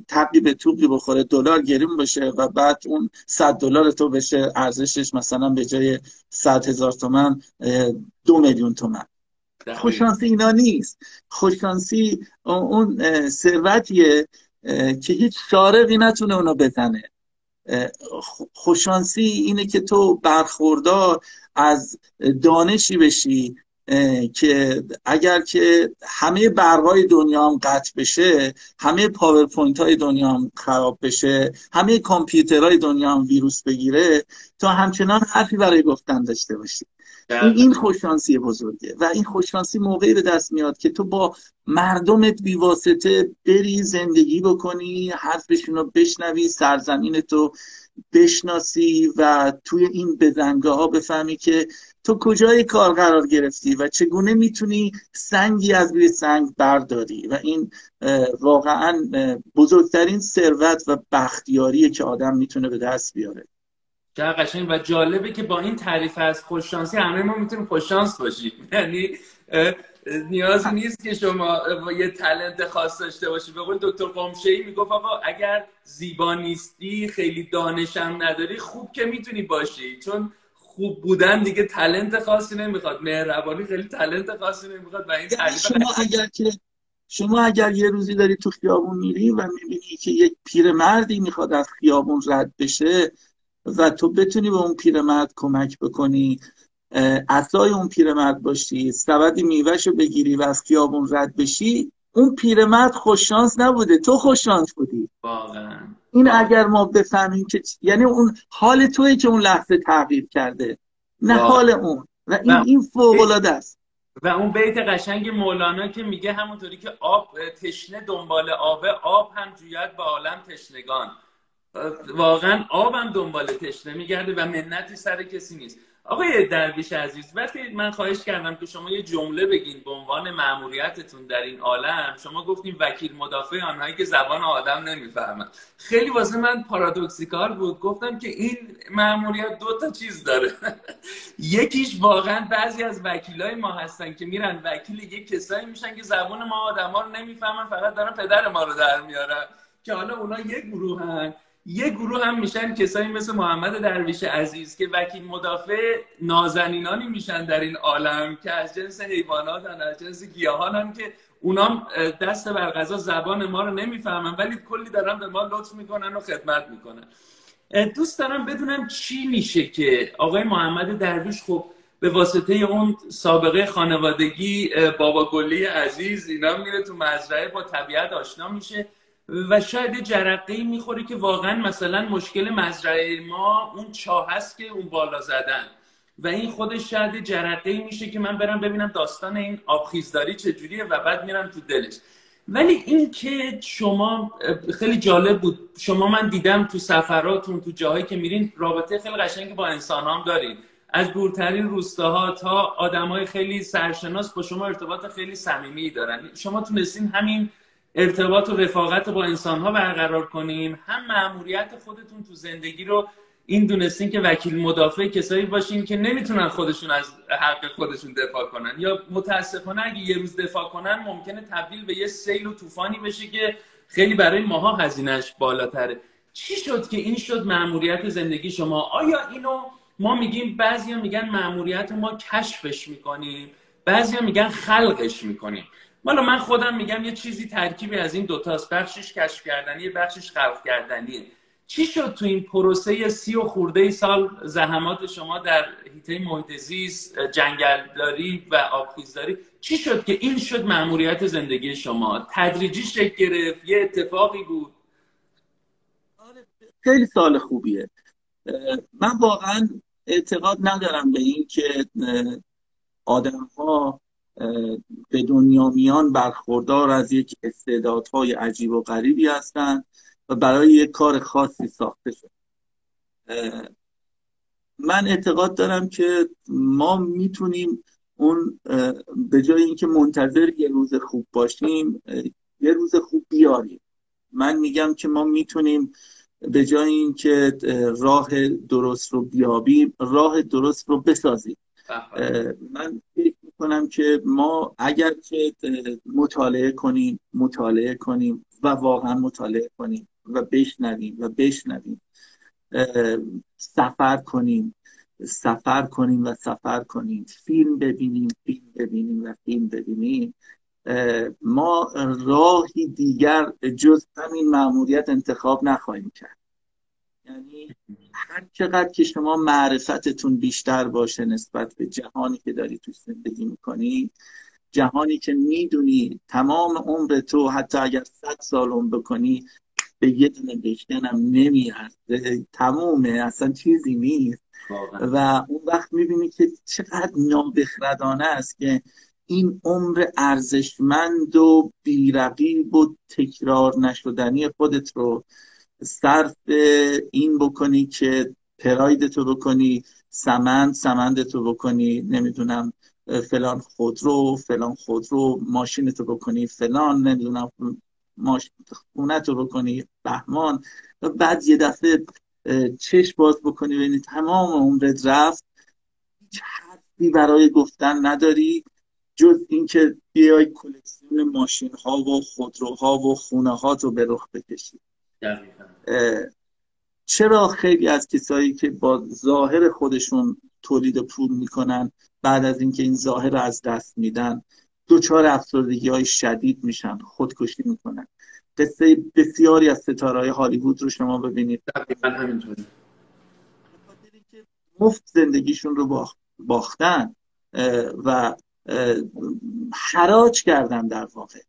تبی به توبی بخوره دلار گریم باشه و بعد اون 100 دلار تو بشه ارزشش مثلا به جای 100 هزار تومن دو میلیون تومن. خوششانسی اینا نیست. خوششانسی اون ثروتیه که هیچ شارقی نتونه اونو بزنه. خوششانسی اینه که تو برخوردار از دانشی بشی که اگر که همه برقای دنیا هم قطع بشه همه پاورپوینت های دنیا هم خراب بشه همه کامپیوترهای دنیا هم ویروس بگیره تا همچنان حرفی برای گفتن داشته باشی. این خوششانسی بزرگه و این خوششانسی موقعی به دست میاد که تو با مردمت بیواسطه بری زندگی بکنی حرفشون رو بشنوی سرزمین تو بشناسی و توی این بزنگاه ها بفهمی که تو کجای کار قرار گرفتی و چگونه می‌تونی سنگی از روی سنگ برداری؟ و این واقعا بزرگترین ثروت و بختیاریه که آدم می‌تونه به دست بیاره.
چقدر قشنگ و جالبه که با این تعریف از خوششانسی همه ما می‌تونیم خوششانس باشیم. یعنی نیازی نیست که شما یه تلنت خاص داشته باشی. به قول دکتر قمشه‌ای می‌گفت آقا اگر زیبا نیستی خیلی دانشم نداری خوب که می‌تونی باشی. چون خوب بودن دیگه تلنت خاصی نمی‌خواد. مهربانی خیلی تلنت خاصی نمی‌خواد و این
یعنی شما اگر که شما اگر یه روزی داری تو خیابون میری و می‌بینی که یک پیرمردی می‌خواد از خیابون رد بشه و تو بتونی به اون پیرمرد کمک بکنی اصلای اون پیرمرد باشی سبدی میوهش رو بگیری و از خیابون رد بشی اون پیرمرد خوششانس نبوده. تو خوششانس بودی.
واقعا.
این اگر ما بفهمیم که یعنی اون حال توی که اون لحظه تغییر کرده نه حال اون. و این این فوق العاده است.
و اون بیت قشنگ مولانا که میگه همونطوری که آب تشنه دنبال آبه آب هم جوید به عالم تشنگان. واقعا آب هم دنبال تشنه میگرده و منتی سر کسی نیست. آقای درویش عزیز وقتی من خواهش کردم که شما یه جمله بگین به عنوان مأموریتتون در این عالم شما گفتیم وکیل مدافع آنهایی که زبان آدم نمی‌فهمن. خیلی واسه من پارادوکسیکال بود. گفتم که این مأموریت دو تا چیز داره. یکیش واقعا بعضی از وکیلای ما هستن که میرن وکیل یه کسایی میشن که زبان ما آدما رو نمی‌فهمن فقط دارن پدر ما رو در میارن. که حالا اونا یه گروه هن یه گروه هم میشن کسایی مثل محمد درویش عزیز که وکیل مدافع نازنینانی میشن در این عالم که از جنس حیوانات هن از جنس گیاهان هم که اونام دست بر غذا زبان ما رو نمی‌فهمن ولی کلی دارن به ما لطف می‌کنن و خدمت می‌کنن. دوست دارم بدونم چی میشه که آقای محمد درویش خب به واسطه اون سابقه خانوادگی بابا گلی عزیز اینا میره تو مزرعه با طبیعت آشنا میشه. و شاید جرقه می‌خوره که واقعا مثلا مشکل مزرعه ما اون چاه هست که اون بالا زدن. و این خودش شاید جرقه میشه که من برم ببینم داستان این آبخیزداری چجوریه و بعد میرم تو دلش. ولی این که شما خیلی جالب بود. شما من دیدم تو سفراتون تو جاهایی که میرین رابطه خیلی قشنگی با انسان هم دارین. از دورترین روستاها تا آدمای خیلی سرشناس با شما ارتباط خیلی صمیمی دارن. شما تونستین همین ارتباط و رفاقت با انسان ها برقرار کنین هم معمولیت خودتون تو زندگی رو این دونستین که وکیل مدافع کسایی باشین که نمی‌تونن خودشون از حق خودشون دفاع کنن. یا متاسفانه اگه یه روز دفاع کنن ممکنه تبدیل به یه سیل و طوفانی بشه که خیلی برای ماها هزینهش بالاتره. چی شد که این شد معمولیت زندگی شما؟ آیا اینو ما میگیم بعضیا میگن معمولیت ما کشفش می‌کنیم بعضیا میگن خلقش می‌کنیم. حالا من خودم میگم یه چیزی ترکیبی از این دوتاست. بخشش کشف کردنی بخشش خلق کردنیه چی شد تو این پروسه سی و خورده سال زحمات شما در حیطه محیط زیست جنگلداری و آبخیزداری چی شد که این شد مأموریت زندگی شما؟ تدریجی شکل گرفت؟ یه اتفاقی بود؟
آره، خیلی سال خوبیه. من واقعا اعتقاد ندارم به این که آدم ها به دنیا میان برخوردار از یک استعدادهای عجیب و غریبی هستند و برای یک کار خاصی ساخته شد. من اعتقاد دارم که ما می‌تونیم اون به جای اینکه منتظر یه روز خوب باشیم یه روز خوب بیاریم. من میگم که ما می‌تونیم به جای اینکه راه درست رو بیابیم راه درست رو بسازیم. من فکر می‌کنم که ما اگر که مطالعه کنیم مطالعه کنیم و واقعا مطالعه کنیم و بشنویم و بشنویم سفر کنیم سفر کنیم و سفر کنیم فیلم ببینیم فیلم ببینیم و فیلم ببینیم ما راهی دیگر جز همین معمولیت انتخاب نخواهیم کرد. یعنی هر چقدر که شما معرفتتون بیشتر باشه نسبت به جهانی که داری توی زندگی می‌کنی جهانی که می‌دونی تمام عمر تو حتی اگر صد سال عمر بکنی به یه دونه بشکن هم نمیارزه. تمومه اصلا چیزی نیست. و اون وقت می‌بینی که چقدر نابخردانه است که این عمر ارزشمند و بیرقیب و تکرار نشدنی خودت رو صرف این بکنی که پرایدتو بکنی سمند سمندتو بکنی نمی‌دونم فلان خودرو فلان خودرو ماشینتو بکنی فلان نمی‌دونم خونتو بکنی بهمان. و بعد یه دفعه چش باز بکنی ببینی تمام عمرت رفت. حرفی برای گفتن نداری جز اینکه بیای کلکسیون ماشین ها و خودروها و خونه ها تو به رخ بکشی. چرا خیلی از کسایی که با ظاهر خودشون تولید پول می‌کنن بعد از اینکه این ظاهر رو از دست میدن دوچار افسردگی های شدید میشن خودکشی می‌کنن؟ قصه بسیاری از ستاره های هالیوود رو شما ببینید. مفت زندگیشون رو باختن و حراج کردن در واقع.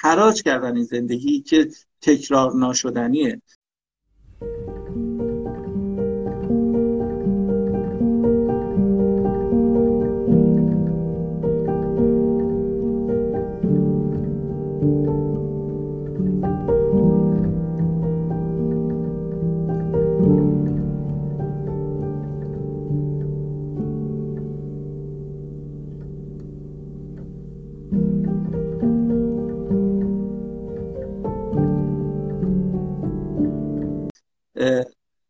حراج کردن این زندگی که تکرار ناشدنیه.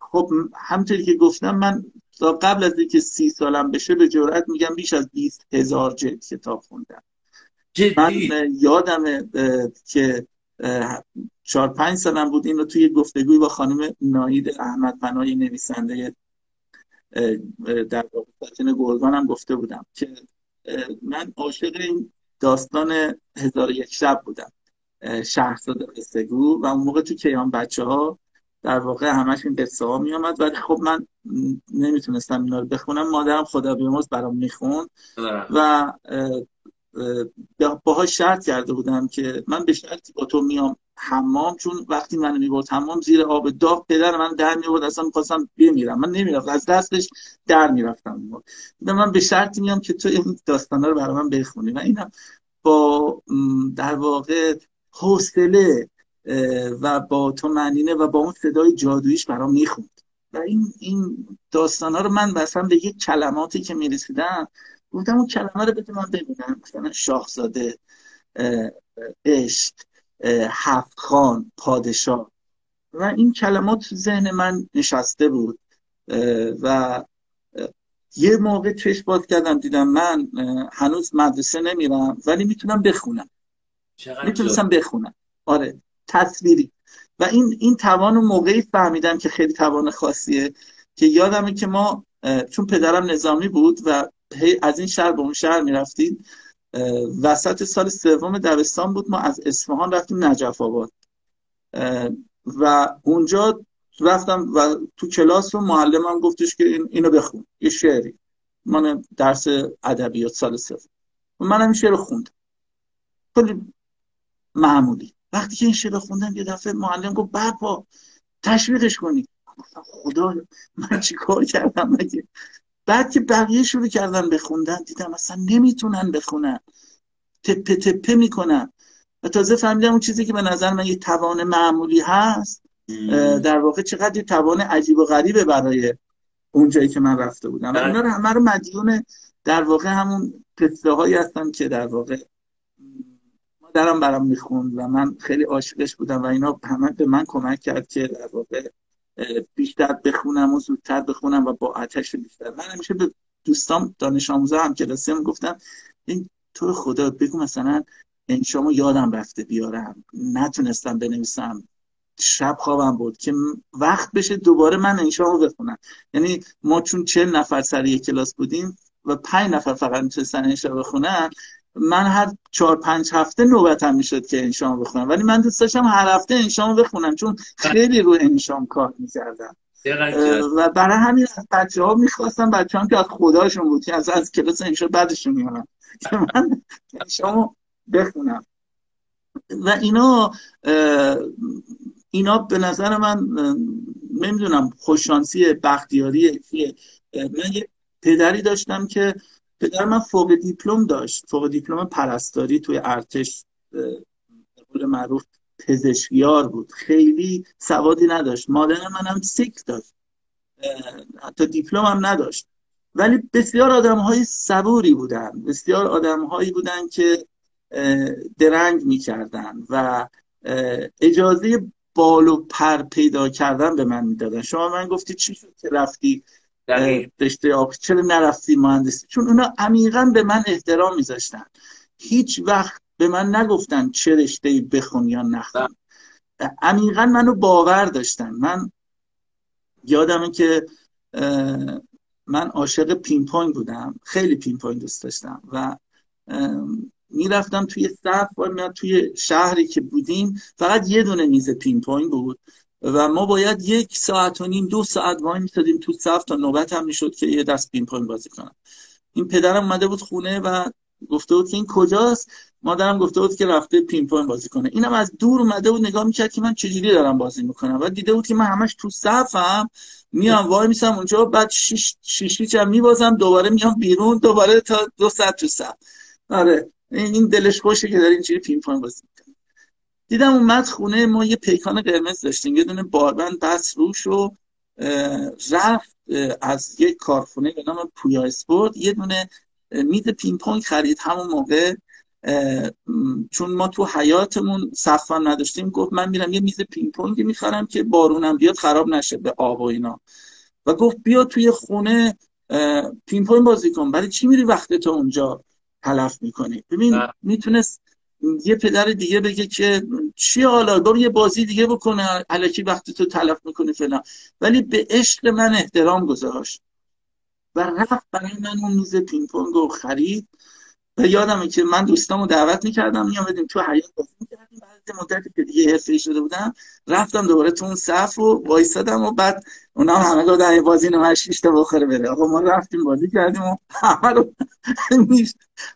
خب همطوری که گفتم من قبل از اینکه سی سالم بشه به جرات میگم بیش از 20 هزار جلد کتاب خوندم. من یادم که چهار پنج سالم بود این رو توی گفتگوی با خانم ناید احمد پناهی نویسنده در واقع گرگان هم گفته بودم که من عاشق این داستان هزار یک شب بودم. شهرزاد قصهگو و اون موقع تو کیان بچه ها در واقع همش این قصه ها می آمد ولی خب من نمی‌تونستم اینا رو بخونم. مادرم خدا بیامرز برام میخون و باها شرط کرده بودم که من به شرطی با تو میام حمام چون وقتی من می‌برد حمام زیر آب داغ پدر من در می‌برد اصلا می‌خواستم بمیرم. من نمی‌رفت از دستش در می‌رفتم. من به شرطی میام که تو این داستانا رو برای من بخونی. و اینم با در واقع حوصله و با تو معنینه و با اون صدای جادویش برام می‌خوند. و این این داستان ها رو من مثلا به یک کلماتی که می‌رسیدم گفتم اون کلمه رو بده من ببینم. مثلا شاهزاده عشق هفت خان پادشاه. و این کلمات تو ذهن من نشسته بود. و یه موقع چشم باز کردم دیدم من هنوز مدرسه نمیرم ولی می‌تونم بخونم. می‌تونستم بخونم. آره. تصویری. و این این توان و موقعی فهمیدم که خیلی توان خاصیه که یادمه که ما چون پدرم نظامی بود و از این شهر به اون شهر می‌رفتیم وسط سال سوم دبستان بود ما از اصفهان رفتیم نجف آباد. و اونجا رفتم و تو کلاس رو معلمم گفتش که این اینو بخون یه شعری. من درس ادبیات سال و منم شعر رو خوندم. خیلی معمولی. وقتی که این شعر خوندم یه دفعه معلم گفت برپا تشویقش کنی. خدا من چی کار کردم مگه؟ بعد که بقیه شروع کردن بخوندن دیدم اصلا نمی‌تونن بخونن. تپه تپه می‌کنن. و تازه فهمیدم اون چیزی که به نظر من یه توان معمولی هست در واقع چقدر توان عجیب و غریبه برای اون جایی که من رفته بودم. و اینا رو همه رو مدیون در واقع همون قصه هایی هستن که در واقع مادرم برام می‌خوند و من خیلی عاشقش بودم و اینا همه به من کمک کرد که در واقع بیشتر بخونم و زودتر بخونم و با آتش بیشتر. من همیشه به دوستام دانش آموزا هم کلاسیم گفتم این تو خدا بگو مثلا انشامو یادم رفته بیارم نتونستم بنویسم شب خوابم بود که وقت بشه دوباره من انشامو بخونم. یعنی ما چون چه نفر سر یک کلاس بودیم و پنج نفر فقط می‌تونستن انشا بخونن من هر چهار پنج هفته نوبتم می‌شد که انشام بخونم. ولی من دوست داشتم هر هفته انشام بخونم چون خیلی رو انشام کار می‌کردم. و برای همین از بچه ها می‌خواستم بچه هم که از خداشون بود که از, از کلاس انشا بعدشون میارم که من انشامو بخونم. و اینا اینا به نظر من نمی‌دونم خوششانسی بختیاری من یه پدری داشتم که پدر من فوق دیپلم داشت فوق دیپلم پرستاری توی ارتش به معروف پزشکیار بود. خیلی سوادی نداشت. مادر منم سیک داشت. حتی دیپلم هم نداشت. ولی بسیار آدم های صبوری بودن. بسیار آدم هایی بودن که درنگ می‌کردن و اجازه بال و پر پیدا کردن به من می‌دادن. شما من گفتی چی شد که رفتی رشته آب. چرا نرفتی مهندسی؟ چون اونا عمیقا به من احترام میذاشتن. هیچ وقت به من نگفتن چه رشته بخون یا نخون. عمیقا منو باور داشتن. من یادمه که من عاشق پینگ بودم. خیلی پینگ دوست داشتم و می‌رفتم توی صف و توی شهری که بودیم. فقط یه دونه میز پینگ بود. و ما باید یک ساعت و نیم دو ساعت وای میسادیم تو صف تا نوبتم می‌شد که یه دست پینگ پونگ بازی کنم این پدرم اومده بود خونه و گفته بود که این کجاست؟ مادرم گفته بود که رفته پینگ پونگ بازی کنه. اینم از دور اومده بود نگاه می‌کرد که من چجوری دارم بازی می‌کنم. و دیده بود که من همش تو صفم میام وای میسم اونجا بعد شیش شیش هم میبازم دوباره میام بیرون دوباره تا دو ساعت تو صف. آره این دلش خوشه که داره اینجوری پینگ پونگ بازی دیدم اومد خونه ما یه پیکان قرمز داشتیم یه دونه باربند بست روش و رفت از یک کارخونه به نام پویا اسپورت یه دونه میز پینگ پونگ خرید همون موقع چون ما تو حیاطمون سقفم نداشتیم گفت من میرم یه میز پینگ پونگی می‌خرم که بارونم بیاد خراب نشه به آب و اینا. و گفت بیا توی خونه پینگ پونگ بازی کن برای چی میری وقت تو اونجا تلف می‌کنی؟ ببین می‌تونست یه پدر دیگه بگه که چی حالا؟ برو یه بازی دیگه بکنه الکی وقتی تو تلف می‌کنی فلان. ولی به عشق من احترام گذاشت و رفت برای من اون میز پینگ پونگ رو خرید. و یادمه که من دوستامو دعوت می‌کردم میامدیم تو حیات بازی می‌کردیم. بعد مدتی که دیگه حرفه شده بودم رفتم دوباره تو اون صف و وایسادم و بعد اونا هم همه گفتن بازی نمه تا بخوره بره. آقا ما رفتیم بازی کردیم و همه رو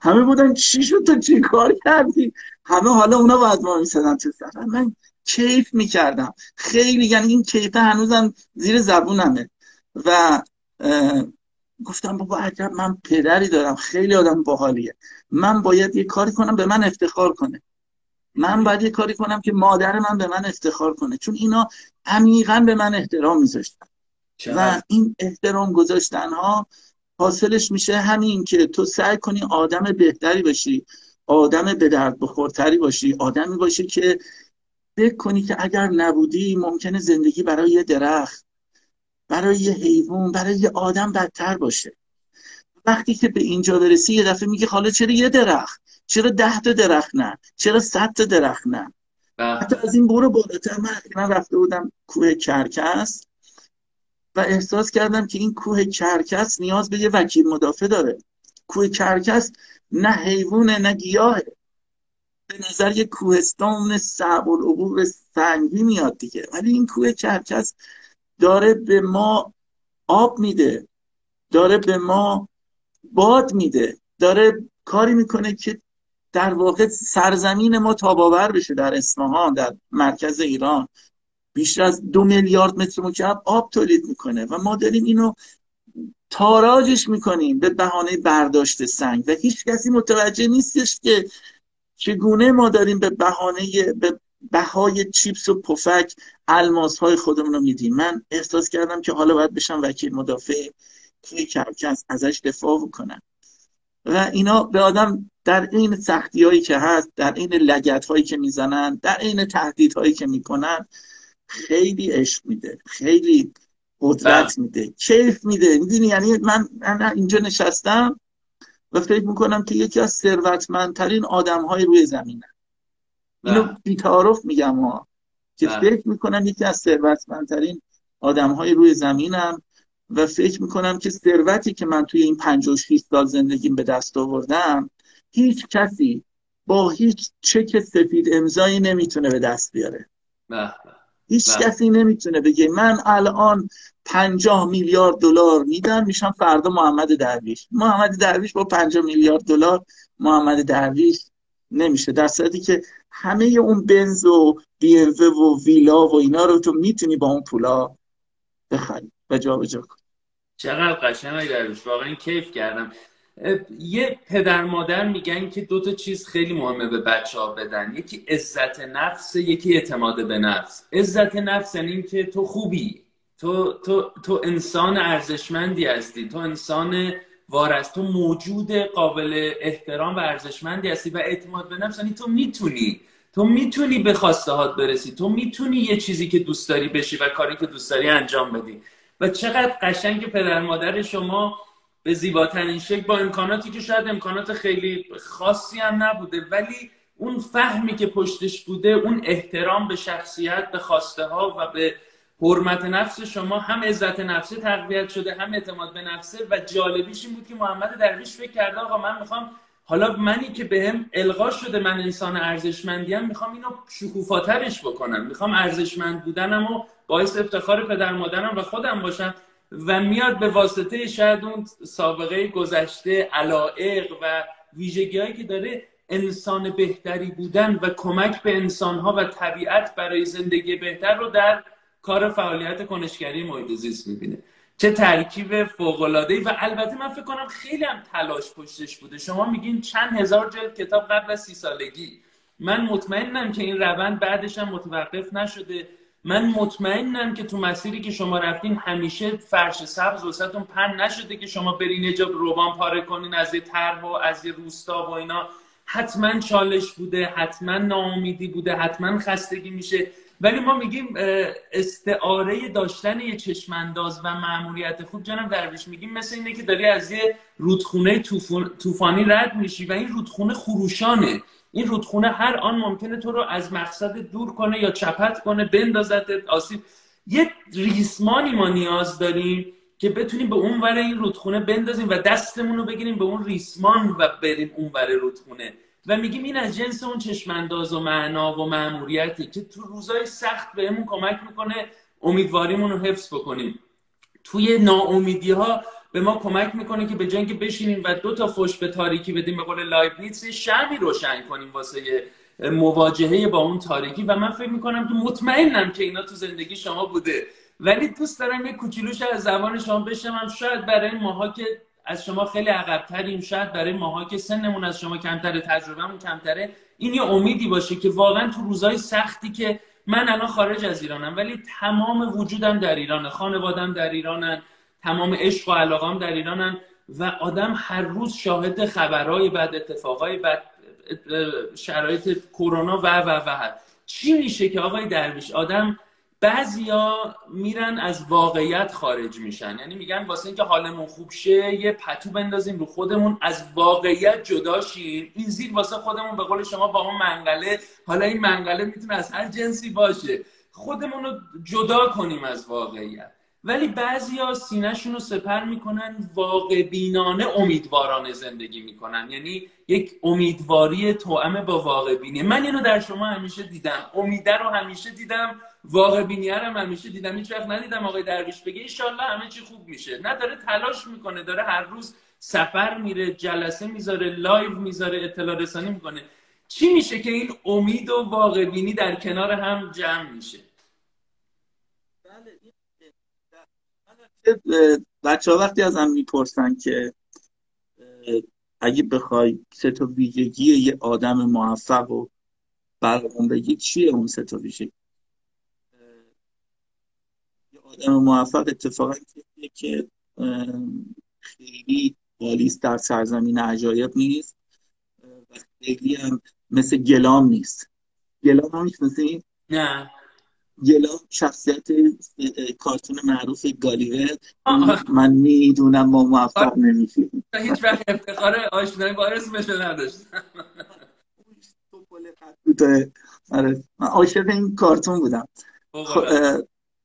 همه بودن چی شد تو چی کار کردی؟ همه حالا اونا باید ما میسدن تو صف. من کیف می‌کردم. خیلی یعنی این کیفه هنوزم زیر زبونمه. و گفتم بابا عجب من پدری دارم خیلی آدم باحالیه. من باید یه کاری کنم به من افتخار کنه. من باید یه کاری کنم که مادر من به من افتخار کنه. چون اینا عمیقا به من احترام میذاشتن. و این احترام گذاشتن ها حاصلش میشه همین که تو سعی کنی آدم بهتری باشی آدم به درد بخورتری باشی آدمی باشی که فکر کنی که اگر نبودی ممکنه زندگی برای یه درخت. برای یه حیوان برای یه آدم بدتر باشه. وقتی که به اینجا برسی یه دفعه میگه حالا چرا یه درخت؟ چرا ده تا درخت نه؟ چرا صد تا درخت نه. حتی از این برو بالاتر. من رفته بودم کوه کرکس و احساس کردم که این کوه کرکس نیاز به یه وکیل مدافع داره. کوه کرکس نه حیوانه نه گیاهه. به نظر یه کوهستان صعب العبور سنگی میاد دیگه. ولی این کوه کرکس داره به ما آب میده داره به ما باد میده داره کاری می‌کنه که در واقع سرزمین ما تاباور بشه در اصفهان در مرکز ایران. بیشتر از دو میلیارد متر مکعب آب تولید می‌کنه و ما داریم اینو تاراجش می‌کنیم به بهانه برداشت سنگ. و هیچ کسی متوجه نیستش که چگونه ما داریم به بهانه به بهای چیپس و پفک الماس های خودمون رو میدیم. من احساس کردم که حالا باید بشم وکیل مدافع توی از ازش دفاع بکنم. و اینا به آدم در این سختی هایی که هست در این لگت هایی که می‌زنن در این تهدید هایی که می‌کنن خیلی عشق میده خیلی قدرت بله. میده کیف میده. می‌دونی یعنی من, اینجا نشستم و فکر می‌کنم که یکی از ثروتمندترین آدم های روی زمینه. اینو بله. بیتعارف میگم ها. که بله. فکر می‌کنم یکی از ثروتمندترین آدم های روی زمینم و فکر می‌کنم که ثروتی که من توی این 56 سال زندگیم به دست آوردم هیچ کسی با هیچ چک سفید امضایی نمی‌تونه به دست بیاره. هیچ کسی نمی‌تونه بگه من الان پنجاه میلیارد دلار میدم میشم فردا محمد درویش. محمد درویش با پنجاه میلیارد دلار محمد درویش نمیشه. در صورتی که همه اون بنز و بی و ویلا و اینا رو تو می‌تونی با اون پولا بخری و جابجا کنی.
چقدر قشنگ درویش واقعا کیف کردم. یه پدر مادر میگن که دو تا چیز خیلی مهمه به بچه ها بدن. یکی عزت نفس یکی اعتماد به نفس. عزت نفس یعنی که تو خوبی. تو, تو, تو انسان ارزشمندی هستی. تو انسان وارست تو موجود قابل احترام و ارزشمندی هستی و اعتماد به نفس. یعنی تو می‌تونی تو می‌تونی به خواسته هات برسی. تو می‌تونی یه چیزی که دوست داری بشی و کاری که دوست داری انجام بدی. و چقدر قشنگ پدر مادر شما به زیباترین شکل با امکاناتی که شاید امکانات خیلی خاصی هم نبوده ولی اون فهمی که پشتش بوده اون احترام به شخصیت به خواسته ها و به حرمت نفس شما هم عزت نفسه تقویت شده هم اعتماد به نفسه و جالبیش این بود که محمد درویش فکر کرده آقا من می‌خوام حالا منی که بهم به القا شده من انسان ارزشمندیم می‌خوام اینو شکوفاترش بکنم. می‌خوام ارزشمند بودنم و باعث افتخار پدر مادرم و خودم باشم و میاد به واسطه شاید اون سابقه گذشته علائق و ویژگی هایی که داره انسان بهتری بودن و کمک به انسان ها و طبیعت برای زندگی بهتر رو در کار فعالیت کنشگری محیط زیست می‌بینه. چه ترکیب فوق العاده و البته من فکر کنم خیلی هم تلاش پشتش بوده. شما میگین چند هزار جلد کتاب قبل از سی سالگی. من مطمئنم که این روند بعدش هم متوقف نشده. من مطمئنم که تو مسیری که شما رفتین همیشه فرش سبز وسطتون پن نشده که شما برین جا روبان پاره کنین از یه طرح و از یه روستا و اینا. حتما چالش بوده حتما ناامیدی بوده حتما خستگی میشه. ولی ما میگیم استعاره داشتن یه چشمانداز و معمولیت خوب جناب درویش میگیم مثل اینه که داری از یه رودخونه طوفانی رد میشی و این رودخونه خروشانه. این رودخونه هر آن ممکنه تو رو از مقصد دور کنه یا چپت کنه بندازت آسیب. یه ریسمانی ما نیاز داریم که بتونیم به اون ور این رودخونه بندازیم و دستمون رو بگیریم به اون ریسمان و بریم اون ور رودخونه. و میگیم این از جنس اون چشمانداز و معنا و معموریتی که تو روزای سخت بهمون کمک می‌کنه امیدواریمون رو حفظ بکنیم. توی ناامیدی ها به ما کمک می‌کنه که به جنگ بشینیم و دو تا فش به تاریکی بدیم به قول لایبنیتس شمی روشن کنیم واسه مواجهه با اون تاریکی. و من فکر می‌کنم که مطمئنم که اینا تو زندگی شما بوده. ولی دوست دارم یه کوچولوش از زبان شما بشنوم. شاید برای ماها که از شما خیلی عقبتریم. شاید برای ماها که سنمون از شما کمتره تجربهمون کمتره. این یه امیدی باشه که واقعا تو روزهای سختی که من الان خارج از ایرانم ولی تمام وجودم در ایرانه خانوادم در ایرانن تمام عشق و علاقام در ایرانن و آدم هر روز شاهد خبرهای بعد اتفاقای بعد شرایط کرونا و و و. چی میشه که آقای درویش؟ آدم بعضیا میرن از واقعیت خارج میشن. یعنی میگن واسه اینکه حالمون خوب شه یه پتو بندازیم رو خودمون از واقعیت جدا شیم. این زیر واسه خودمون به قول شما با اون منقله حالا این منقله می‌تونه از هر جنسی باشه. خودمون رو جدا کنیم از واقعیت. ولی بعضیا سینهشون رو سپر می‌کنن واقع بینانه امیدوارانه زندگی می‌کنن. یعنی یک امیدواری توأم با واقع بینی من اینو در شما همیشه دیدم. امیده رو همیشه دیدم. واقع بینی هم همیشه دیدم هیچ وقت ندیدم آقای درویش بگه. ایشالله همه چی خوب میشه. نه داره تلاش می‌کنه داره هر روز سفر میره جلسه می‌ذاره live می‌ذاره اطلاع رسانی می‌کنه. چی میشه که این امید و واقع بینی در کنار هم جمع میشه؟
بچه ها وقتی ازم می‌پرسن که اگه بخوای سه تا ویژگی یه آدم موفق و برامون بگی چیه اون سه تا ویژگی؟ آدم موفق اتفاقا که خیلی بالیست در سرزمین عجایب نیست و خیلی هم مثل گلام نیست. گلام هم می‌شناسین؟
نه.
گلام شخصیت کارتون معروف گالیور. من می‌دونم ما موفق نمیشیم.
هیچ وقت افتخار آشنایی با اسمش نداشتم.
آره. من عاشق این کارتون بودم.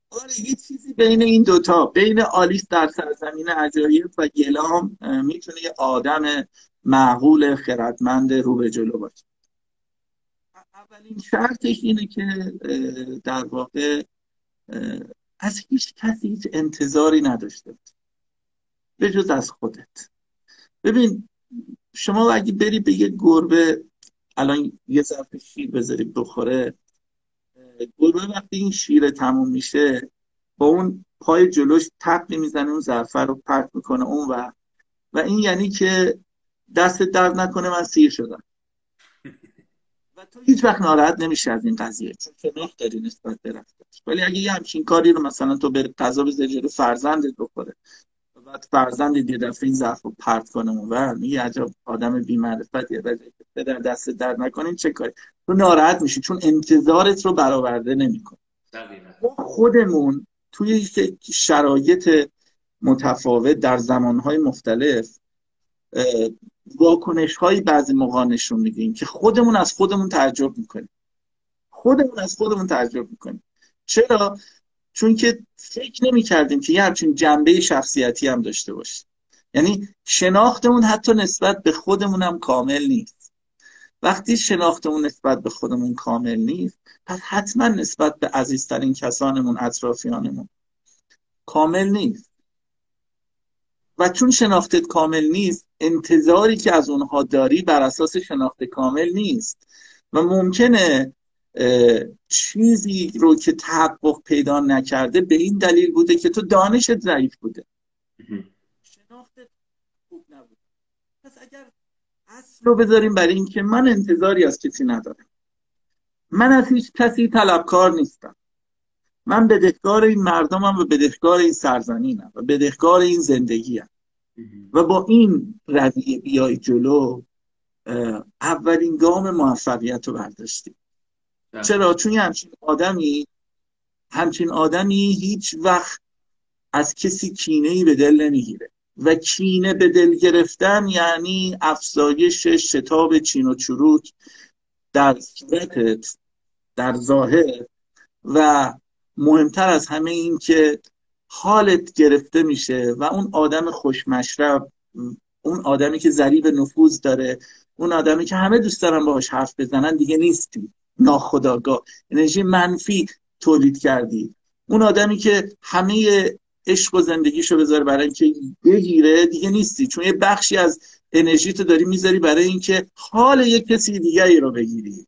آره یه چیزی بین این دوتا بین آلیس در سرزمین عجایب و گلام می‌تونه یه آدم معقول خردمند رو به جلو باشه. اولین شرطش اینه که در واقع از هیچ کسی هیچ انتظاری نداشته به جز از خودت. ببین شما اگه بری به یه گربه الان یه ظرف شیر بذاری بخوره گربه وقتی این شیر تموم میشه با اون پای جلوش تقلی می‌زنه اون ظرفه رو پرت می‌کنه اون و و این یعنی که دست درد نکنه من سیر شدم. و تو هیچ وقت ناراحت نمیشه از این قضیه چون شناخت داری نسبت به ولی اگه یه همچین کاری رو مثلا تو قضا بذاری جلو فرزندت بخوره بعد فرزند یه دفعه این ظرف رو پرت کنه و میگه عجب آدم بی معرفت یه در دست درد نکنین چه کاری؟ تو ناراحت میشی چون انتظارت رو برآورده نمی‌کنه. خودمون توی شرایط متفاوت در زمانهای مختلف واکنش هایی بعضی موقع نشون میدیم که خودمون از خودمون تعجب می‌کنیم. خودمون از خودمون تعجب می‌کنیم. چرا؟ چون که فکر نمی کردیم که یه همچین جنبه شخصیتی هم داشته باشه. یعنی شناختمون حتی نسبت به خودمون هم کامل نیست. وقتی شناختمون نسبت به خودمون کامل نیست پس حتما نسبت به عزیزترین کسانمون اطرافیانمون کامل نیست. و چون شناختت کامل نیست انتظاری که از اونها داری بر اساس شناخت کامل نیست. و ممکنه چیزی رو که تحقق پیدا نکرده به این دلیل بوده که تو دانشت ضعیف بوده. شناختت خوب نبوده پس اگر اصل رو بذاریم برای اینکه من انتظاری از کسی ندارم. من از هیچ کسی طلبکار نیستم. من بدهکار این مردمم و بدهکار این سرزمینم و بدهکار این زندگیم. و با این رویه بیای جلو اولین گام موفقیت رو برداشتیم. چرا؟ چون همچین آدمی همچین آدمی هیچ وقت از کسی کینه ای به دل نمی‌گیره. و کینه به دل گرفتن یعنی افزایش شتاب چین و چروک در صورتت در ظاهر. و مهمتر از همه این که حالت گرفته میشه و اون آدم خوشمشرب اون آدمی که ذریب نفوذ داره اون آدمی که همه دوست دارن باهاش حرف بزنن دیگه نیستی. ناخداگاه انرژی منفی تولید کردی. اون آدمی که همه عشق و زندگیشو بذاره برای اینکه بگیره دیگه نیستی. چون یه بخشی از انرژی تو داری می‌ذاری برای اینکه حال یک کسی دیگری رو بگیری.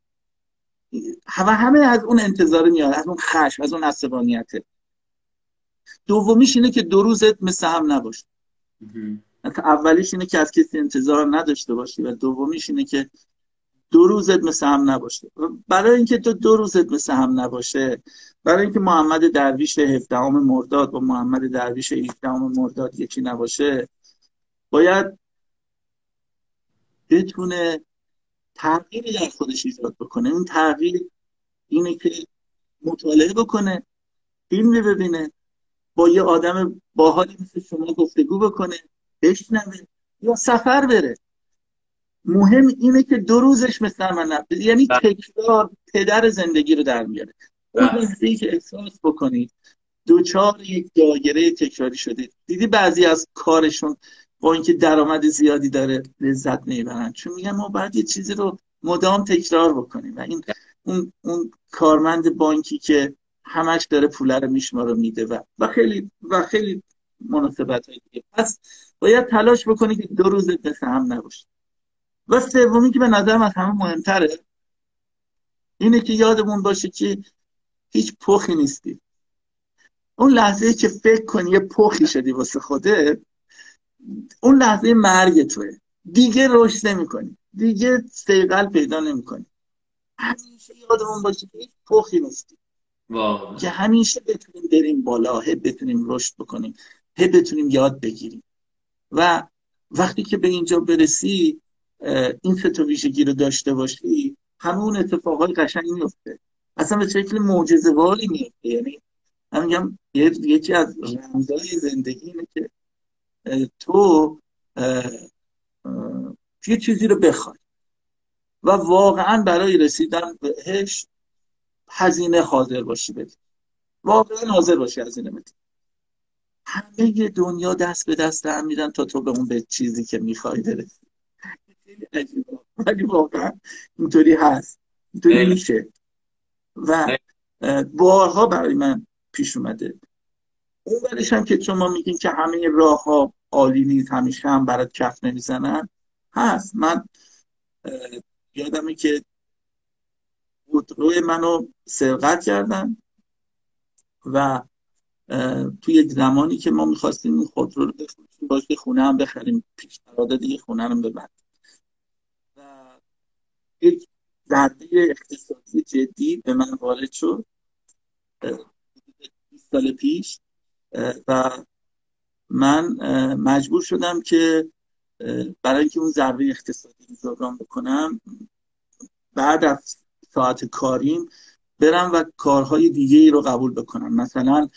و همه از اون انتظار میاد از اون خشم از اون عصبانیت. دومیش اینه که دو روزت مثل هم نباشه اولیش اینه که از کسی انتظار نداشته باشی و دومیش اینه که دو روزت مثل هم نباشه. برای اینکه تو دو روزت مثل هم نباشه برای اینکه محمد درویش 17 مرداد با محمد درویش 18 مرداد یکی نباشه باید بتونه تغییری در خودش ایجاد بکنه. اون تغییر اینه که مطالعه بکنه فیلم ببینه با یه آدم باحالی مثل شما گفتگو بکنه بشنوه یا سفر بره. مهم اینه که دو روزش مثل من نبود یعنی بله. تکرار پدر زندگی رو در میاره. اون لحظه که احساس بکنید دوچار یک دایره تکراری شده. دیدی بعضی از کارشون با اینکه درآمد زیادی داره لذت نمی‌برن چون میگن ما باید یه چیزی رو مدام تکرار بکنیم. و این اون, اون کارمند بانکی که همش داره پوله رو میشماره میده و و خیلی و خیلی مناسبت های دیگه. پس باید تلاش بکنی که دو روز مثل هم نباشه. و سومی که به نظرم از همه مهمتره اینه که یادمون باشه که هیچ پخی نیستی. اون لحظه که فکر کنی یه پخی شدی واسه خوده اون لحظه مرگ توه. دیگه رشد نمی‌کنی. دیگه سیقل پیدا نمی‌کنی. همیشه یادمون باشه که هیچ پخی نیستی. که همیشه بتونیم بریم بالا هی بتونیم رشد بکنیم هی بتونیم یاد بگیریم. و وقتی که به اینجا برسی این تا ویژگی رو داشته باشی همون اتفاقای قشنگ میفته اصلا به شکل معجزه‌واری میفته یعنی من میگم یکی از رمزهای زندگی اینه که تو یه چیزی رو بخوای. و واقعا برای رسیدن بهش هزینه حاضر باشی بدی. واقعا حاضر باشی هزینه بدی. همه دنیا دست به دست هم میدن تا تو به اون به چیزی که می‌خوای برسی. ولی واقعا اینطوری هست. اینطوری میشه. و بارها برای من پیش اومده. اون برش هم که شما میگین که همه راه ها عالی نیست همیشه هم برات کف نمی‌زنن هست. من یادمه که روی منو سرقت کردن و توی یک زمانی که ما می‌خواستیم این خودرو رو بفروشیم باشه خونه هم بخریم. پیش دیگه خونه رو ببند یک ضربه اقتصادی جدی به من وارد شد 20 سال پیش و من مجبور شدم که برای اینکه اون ضربه اقتصادی رو جبران بکنم بعد از ساعت کاریم برم و کارهای دیگه ای رو قبول بکنم. مثلا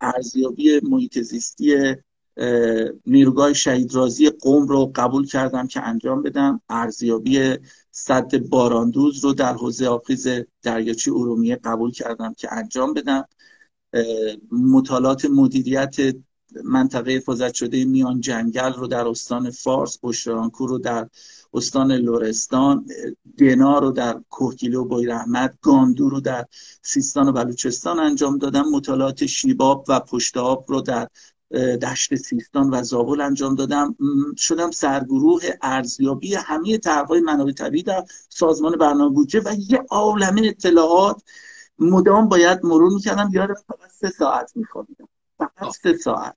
ارزیابی محیط زیستی نیروگاه شهید رازی قوم رو قبول کردم که انجام بدم ارزیابی صد باراندوز رو در حوزه آبخیز دریاچه ارومیه قبول کردم که انجام بدم. مطالعات مدیریت منطقه حفاظت شده میان جنگل رو در استان فارس بشرانکو رو در استان لورستان دنا رو در کوهگیله و رحمت گاندو رو در سیستان و بلوچستان انجام دادم. مطالعات شیباب و پشت آب رو در دشت سیستان و زابل انجام دادم. شدم سرگروه ارزیابی همه طرحهای منابع طبیعی در سازمان برنامه بودجه و یه عالمه اطلاعات. مدام باید مرور می‌کردم. یادم فقط سه ساعت میخوابیدم. فقط سه ساعت.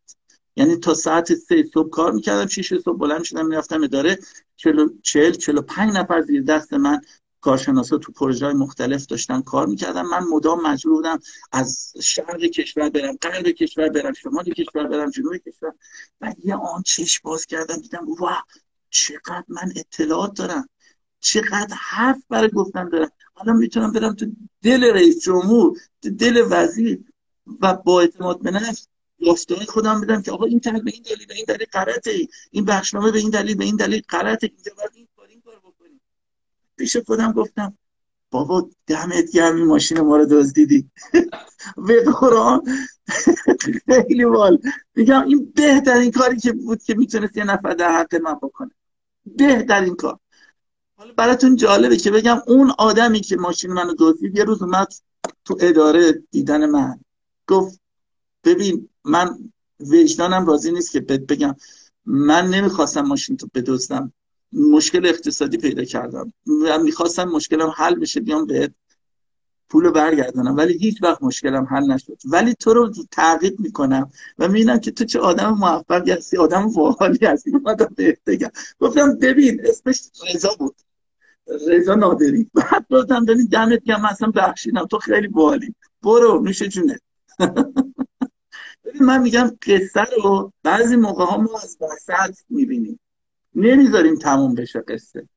یعنی تا ساعت سه صبح کار می‌کردم. شیش صبح بلند می‌شدم می‌رفتم اداره چلو چل چلو پنج نفر زیر دست من کارشناسا تو پروژه مختلف داشتن کار می‌کردم من مدام مجبور بودم از شرق کشور برم غرب کشور برم شمال کشور برم جنوب کشور. و یه آن چشم باز کردم دیدم واه چقدر من اطلاعات دارم. چقدر حرف برای گفتن دارم. حالا می‌تونم برم تو دل رئیس جمهور دل وزیر و با اعتماد به نفس خودم بدم که آقا این تحلیل به این دلیل به این دلیل غلطه. این بخشنامه به این دلیل به این دلیل غلطه. اینجا کار این کار بکنیم پیش خودم گفتم بابا دمت گرم این ماشین ما رو دزدیدی. به قرآن خیلی وال. میگم این بهترین کاری که بود که می‌تونست یه نفر در حق من بکنه. بهترین کار. حالا براتون جالبه که بگم اون آدمی که ماشین منو دزدید یه روز اومد تو اداره دیدن من. گفت ببین من وجدانم راضی نیست که بگم. من نمی‌خواستم ماشین تو بدزدم. مشکل اقتصادی پیدا کردم و می‌خواستم مشکلم حل بشه بیام به پول برگردانم ولی هیچ وقت مشکلم حل نشد. ولی تو رو تعقیب می‌کنم و می‌بینم که تو چه آدم موفقی هستی آدم باحالی هستی. اومدم بهت بگم. گفتم ببین اسمش رضا بود. رضا نادری. بعد گفتم ببین دمت گرم اصلا بخشیدم. تو خیلی باحالی برو نوش جونت. من میگم قصه رو بعضی موقع ها ما از وسط می‌بینیم. نمی‌ذاریم تموم بشه قصه.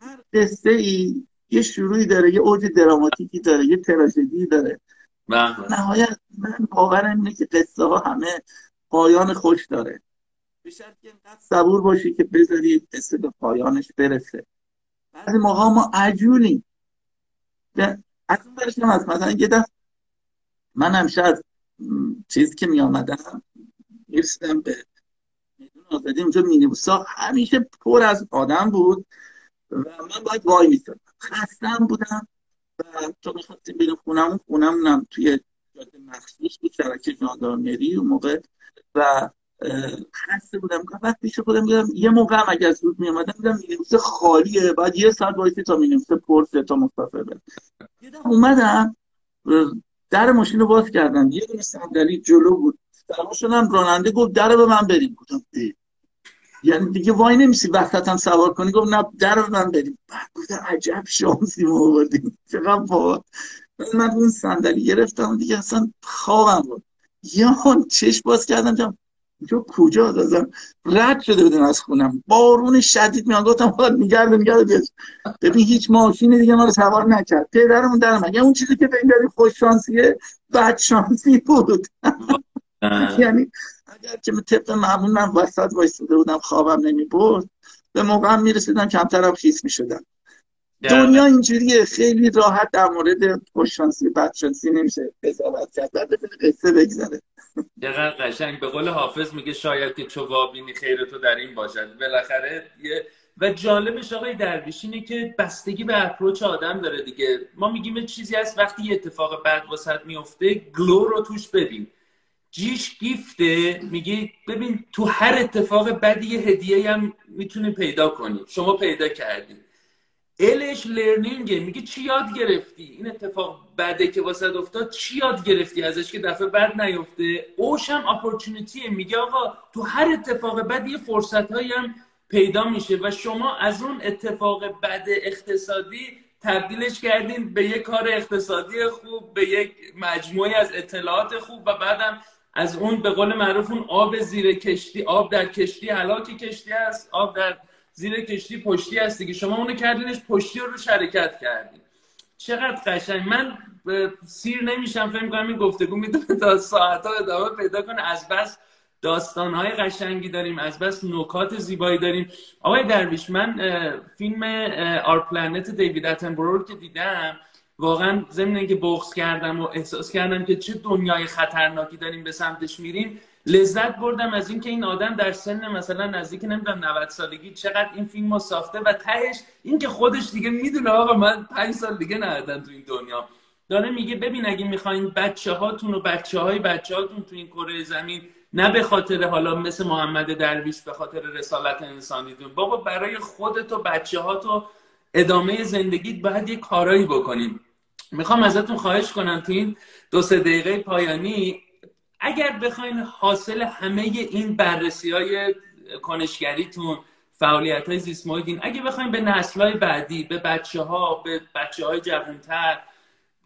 هر قصه ای یه شروعی داره یه اوج دراماتیکی داره یه تراژدی داره. بله. نهایت من باورم اینه که قصه ها همه پایان خوش داره. به که اینقدر صبور باشی که بذاری قصه به پایانش برسه. بعضی موقع ما عجولیم. از اون برش هم هست. مثلا یه دفت من همیشه از چیزی که می آمدم می‌رسیدم به آزادی اونجا مینیبوسا همیشه پر از آدم بود و من باید وای میستادم. خستم بودم و تو می‌خواستیم بریم خونم خونمونم توی جاده مخصوص بود شبکه جاندارمری اون موقع و خسته بودم. وقت پیش خودم بودم یه موقع هم اگر زود می اومدم بودم مینیبوس خالیه. بعد یه ساعت وایسی تا مینیبوس پر تا مسافر برم اومدم در ماشین رو باز کردم. یه دونه صندلی جلو بود. سوار شدم راننده گفت در به من بریم. گفتم یعنی دیگه وای نمیسی وقت هم سوار کنی؟ گفت نه در به من بریم. بعد گفتم عجب شانسی ما آوردیم. چقدر با من اون صندلی گرفتم دیگه اصلا خوابم بود. یا چش باز کردم جو کجا؟ دازم رد شده بودن از خونم. بارون شدید میان. گفتم خواهد میگرده میگرده. ببین هیچ ماشین دیگه ما رو سوار نکرد. پدرمون در من اون چیزی که داری خوش شانسیه بد شانسی بود. یعنی اگر که طبق معمول من وسط وایستاده بودم خوابم نمی برد به موقع هم می‌رسیدم کمترم خیس می‌شدم. دنیا اینجوریه خیلی راحت در مورد خوششانسی بدشانسی نمیشه قضاوت کرد. بعد قصه بگذره.
دقیقا قشنگ. به قول حافظ میگه شاید که چوابینی خیر تو در این باشد. بالاخره یه و جالبش آقای درویش اینه که بستگی به اپروچ آدم داره دیگه. ما میگیم چیزی هست وقتی یه اتفاق بد واسط میفته گلو رو توش ببین جیش گیفته میگه ببین تو هر اتفاق بدی یه هدیه هم می‌تونی پیدا کنی. شما پیدا کردی. الش لرنینگه میگه چی یاد گرفتی؟ این اتفاق بده که واسه افتاد چی یاد گرفتی ازش که دفعه بعد نیفته؟ اوش هم اپورتونیتیه میگه آقا تو هر اتفاق بد یه فرصت هم پیدا میشه و شما از اون اتفاق بد اقتصادی تبدیلش کردین به یک کار اقتصادی خوب به یک مجموعی از اطلاعات خوب و بعدم از اون به قول معروف اون آب زیر کشتی آب در کشتی حلاک کشتی است آب در زیر کشتی پشتی هستی که شما اونو کردینش پشتی رو شرکت کردین. چقدر قشنگ. من سیر نمیشم فکر کنم این گفتگو می‌تونه تا ساعت ها ادامه پیدا کنه. از بس داستان های قشنگی داریم از بس نکات زیبایی داریم. آقای درویش من فیلم آر پلنت دیوید اتنبرو که دیدم واقعا ضمن که بغض کردم و احساس کردم که چه دنیای خطرناکی داریم به سمتش میریم لذت بردم از اینکه این آدم در سن مثلا نزدیک نمی‌دونم 90 سالگی چقدر این فیلم رو ساخته و تهش اینکه خودش دیگه می‌دونه آقا من 5 سال دیگه ندادم تو این دنیا. داره میگه ببین اگه می‌خواین بچه هاتون و بچه های بچه هاتون تو این کره زمین نه به خاطر حالا مثل محمد درویش به خاطر رسالت انسانیتون بابا برای خودت و بچه ها تو ادامه زندگیت باید یه کارایی بکنیم. می‌خوام ازتون خواهش کنم تو این دو سه دقیقه پایانی اگر بخواین حاصل همه این بررسی های کنشگریتون فعالیت های زیست اگه بخواین به نسل های بعدی به بچه ها به بچه های جوانتر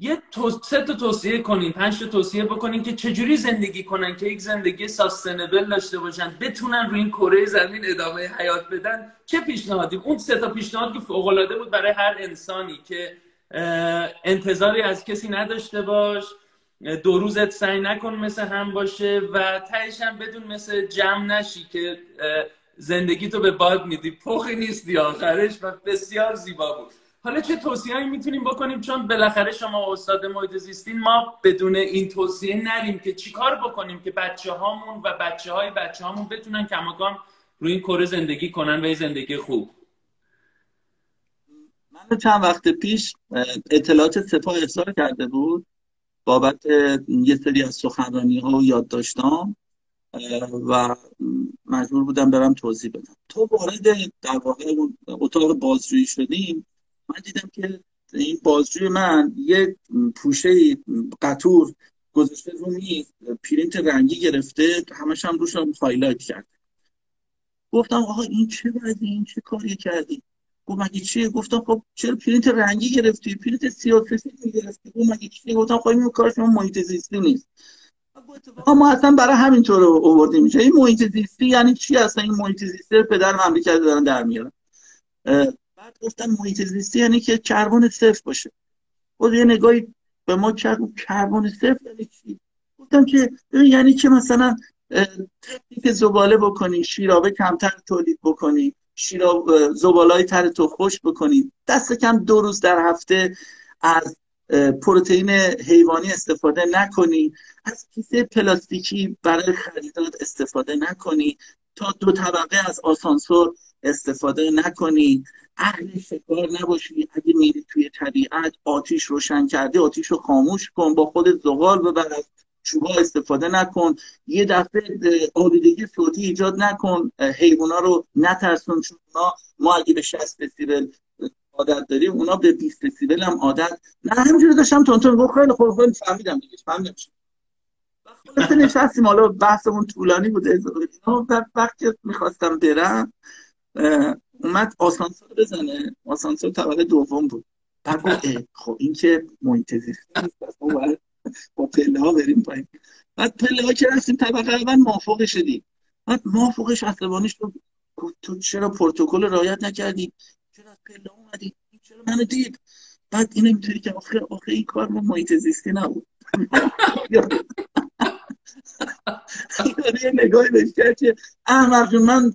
یه سه تا توصیه کنین پنج تا توصیه بکنین که چجوری زندگی کنن که یک زندگی ساستنبل داشته باشن بتونن روی این کره زمین ادامه حیات بدن چه پیشنهادی؟ اون سه تا پیشنهاد که فوق بود برای هر انسانی که انتظاری از کسی نداشته باش. دو روزت سعی نکن مثل هم باشه و تهش هم بدون مثل جمع نشی که زندگی تو به باد میدی. پخی نیستی آخرش و بسیار زیبا بود. حالا چه توصیه‌ای می‌تونیم بکنیم؟ چون بالاخره شما استاد محیط زیستین ما بدون این توصیه نریم که چیکار بکنیم که بچه هامون و بچه های بچه هامون بتونن کماکان روی این کره زندگی کنن و زندگی خوب.
من چند وقت پیش اطلاعات سپاه احضار کرده بود بابت یه سری از سخنرانی ها و یادداشتام و مجبور بودم برم توضیح بدم. تو وارد در واقع اتاق بازجویی شدیم من دیدم که این بازجوی من یه پوشه قطور گذاشته رو میز پرینت رنگی گرفته همش هم روش هم highlight کرد گفتم آقا این چه وضعیه؟ این چه کاری کردی؟ گفت مگه چیه؟ گفتم خب چرا پرینت رنگی گرفتی؟ پرینت سیاه سفید می‌گرفتی گفت مگه چیه؟ گفتم خب این کار شما محیط زیستی نیست. ما اصلا برای همین تو رو آوردیم. میشه این محیط زیستی یعنی چی اصلا؟ این محیط زیستی پدر مملکت دارن در میارن. بعد گفتن محیط زیستی یعنی که کربن صفر باشه. خود یه نگاهی به ما کرد کربن صفر یعنی چی؟ گفتم که یعنی که مثلا تکنیک زباله بکنی شیرابه کمتر تولید بکنی. شیراب زبالای تر تو خوش بکنی دست کم دو روز در هفته از پروتئین حیوانی استفاده نکنی. از کیسه پلاستیکی برای خریدات استفاده نکنی. تا دو طبقه از آسانسور استفاده نکنی. اهل شکار نباشی. اگه میری توی طبیعت آتیش روشن کرده آتیش رو خاموش کن با خود زغال ببر چوبا استفاده نکن. یه دفعه آلودگی صوتی ایجاد نکن. حیونا رو نترسون چون ما اگه به 60 دسیبل عادت داریم اونا به 20 دسیبل هم عادت. نه همینجوری داشتم تونتون گفت. خیلی خوب خیلی فهمیدم دیگه فهمیدم خلاصه نشستیم. حالا بحثمون طولانی بوده وقتی می‌خواستم برم اومد آسانسور بزنه. آسانسور طبقه دوم بود. بعد خب این که محیط با پله ها بریم پایین. بعد پله ها که رفتیم طبقه اول مافوق شدیم. بعد مافوقش عصبانیش رو تو چرا پروتکل رعایت نکردی؟ چرا پله اومدی؟ چرا منو دید؟ بعد اینه می‌تونی که آخه آخه این کار ما محیط زیستی نبود. یه نگاهی بهش کرد که احمق من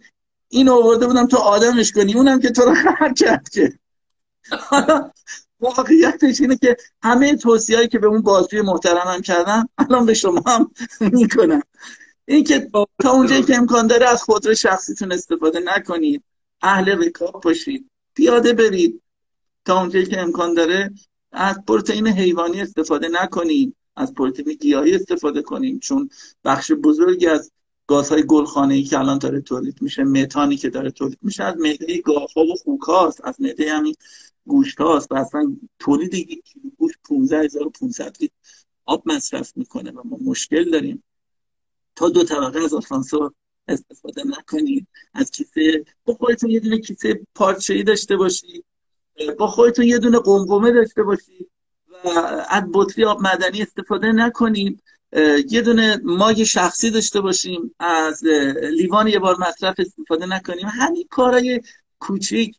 این آورده بودم تو آدمش کنی اونم که تو رو خر کرد که. واقعیتش اینه که همه توصیه‌ای که به اون بازجوی محترمم کردم الان به شما هم می‌کنم این که تا اونجایی که امکان داره از خودرو شخصیتون استفاده نکنید. اهل رکاب باشید. پیاده برید. تا اونجایی که امکان داره از پروتئین حیوانی استفاده نکنید. از پروتئین گیاهی استفاده کنیم چون بخش بزرگی از گازهای گلخانه ای که الان داره تولید میشه متانی که داره تولید میشه از معده گاوها و خوک هاست از معده همین گوشت هاست و اصلا تولید یک کیلو گوشت 15500 لیتر آب مصرف می‌کنه و ما مشکل داریم. تا دو طبقه از آسانسور استفاده نکنید. از کیسه با خودتون یه دونه کیسه پارچه‌ای داشته باشید. با خودتون یه دونه قمقمه داشته باشید. و از بطری آب مدنی استفاده نکنیم یه دونه ماگ شخصی داشته باشیم. از لیوان یه بار مصرف استفاده نکنیم. همین کارهای کوچیک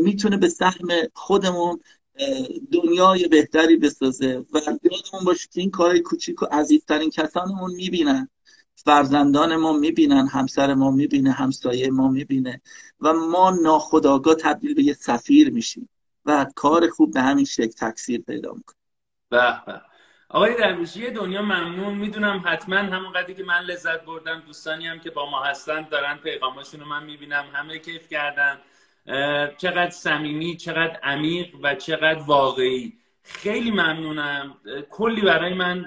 می‌تونه به سهم خودمون دنیای بهتری بسازه و یادمون باشه که این کارهای کوچیک و عزیزترین کسانمون می‌بینن. فرزندان ما می‌بینن همسر ما می‌بینه همسایه ما می‌بینه و ما ناخداگاه تبدیل به یه سفیر میشیم و کار خوب به همین شکل تکثیر پیدا می‌کنه.
به آقای درویشی دنیا ممنون. می‌دونم حتما همون قدری که من لذت بردم دوستانی هم که با ما هستن دارن پیغاماشون رو من می‌بینم همه کیف کردن. چقدر صمیمی چقدر عمیق و چقدر واقعی. خیلی ممنونم. کلی برای من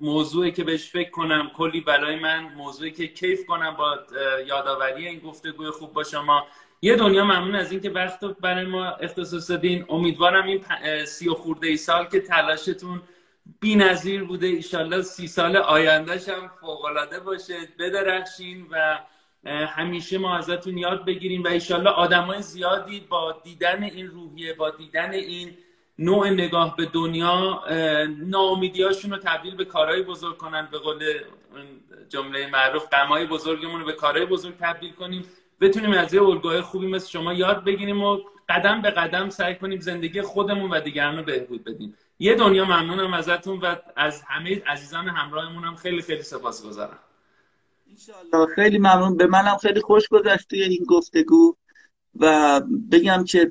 موضوعی که بهش فکر کنم کلی برای من موضوعی که کیف کنم با یادآوری این گفتگوی خوب با شما. یه دنیا ممنون از اینکه وقت برای ما اختصاص دادین. امیدوارم این سی و خورده ای سال که تلاشتون بی نظیر بوده. ایشالله سی سال آیندهش هم فوقلاده باشه. بدرخشین و همیشه ما ازتون یاد بگیریم و ایشالله آدمای زیادی با دیدن این روحیه با دیدن این نوع نگاه به دنیا ناامیدیاشون رو تبدیل به کارهای بزرگ کنن. به قول جمله معروف غمای بزرگمون رو به کارهای بزرگ تبدیل کنیم. بتونیم از یه الگوهای خوبی مثل شما یاد بگیریم و قدم به قدم سعی کنیم زندگی خودمون و دیگران رو بهبود بدیم. یه دنیا ممنونم ازتون و از همه عزیزان همراهمون هم خیلی خیلی سپاسگزارم.
انشالله خیلی ممنون. به منم خیلی خوش گذشت این گفتگو و بگم که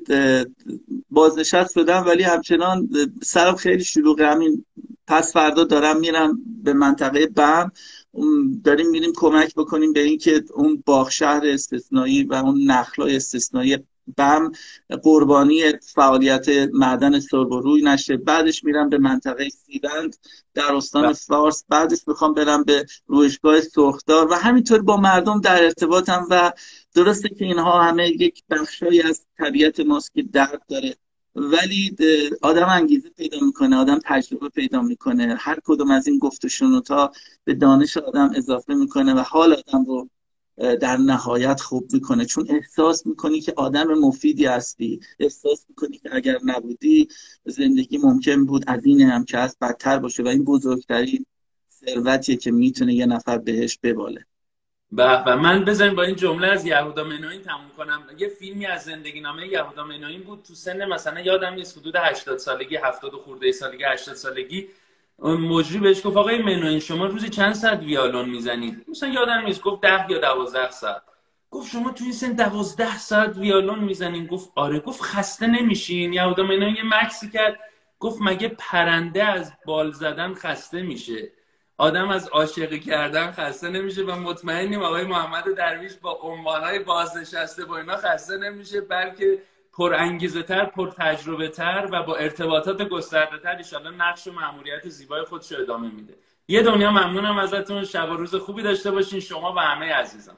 بازنشست شدم ولی همچنان سرم خیلی شلوغه. همین پس فردا دارم میرم به منطقه بم. داریم میریم کمک بکنیم به اینکه اون باغ شهر استثنایی و اون نخلای استثنایی بم قربانی فعالیت معدن سرب روی نشه. بعدش میرم به منطقه سیبند در استان بله. فارس. بعدش می‌خوام برم به روشگاه سرخدار و همینطور با مردم در ارتباطم و درسته که اینها همه یک بخشایی از طبیعت ماست که درد داره. ولی آدم انگیزه پیدا می‌کنه آدم تجربه پیدا می‌کنه. هر کدوم از این گفت و تا به دانش آدم اضافه می‌کنه و حال آدم رو در نهایت خوب می‌کنه. چون احساس می‌کنی که آدم مفیدی هستی. احساس می‌کنی که اگر نبودی زندگی ممکن بود از این هم که هست بدتر باشه. و این بزرگترین ثروتیه که می‌تونه یه نفر بهش بباله.
و من بزنیم با این جمله از یهودا منوین تموم کنم. یه فیلمی از زندگی نامه یهودا منوین بود تو سن مثلا یادم نیست حدود 80 سالگی 70 خورده سالگی 80 سالگی. مجری بهش گفت آقای منوین شما روزی چند ساعت ویالون می‌زنید مثلا یادم نیست گفت 10 یا 12 ساعت. گفت شما تو این سن 12 ساعت ویالون می‌زنین؟ گفت آره. گفت خسته نمیشین. یهودا منوین یه مکسی کرد. گفت مگه پرنده از بال زدن خسته میشه؟ آدم از عاشقی کردن خسته نمیشه و مطمئنیم آقای محمد درویش با عنوانهای بازنشسته با اینا خسته نمیشه بلکه پر انگیزه تر پر تجربه تر و با ارتباطات گسترده تر ایشالله نقش و معمولیت زیبای خودش ادامه میده. یه دنیا ممنونم ازتون. شب و روز خوبی داشته باشین. شما و همه عزیزان.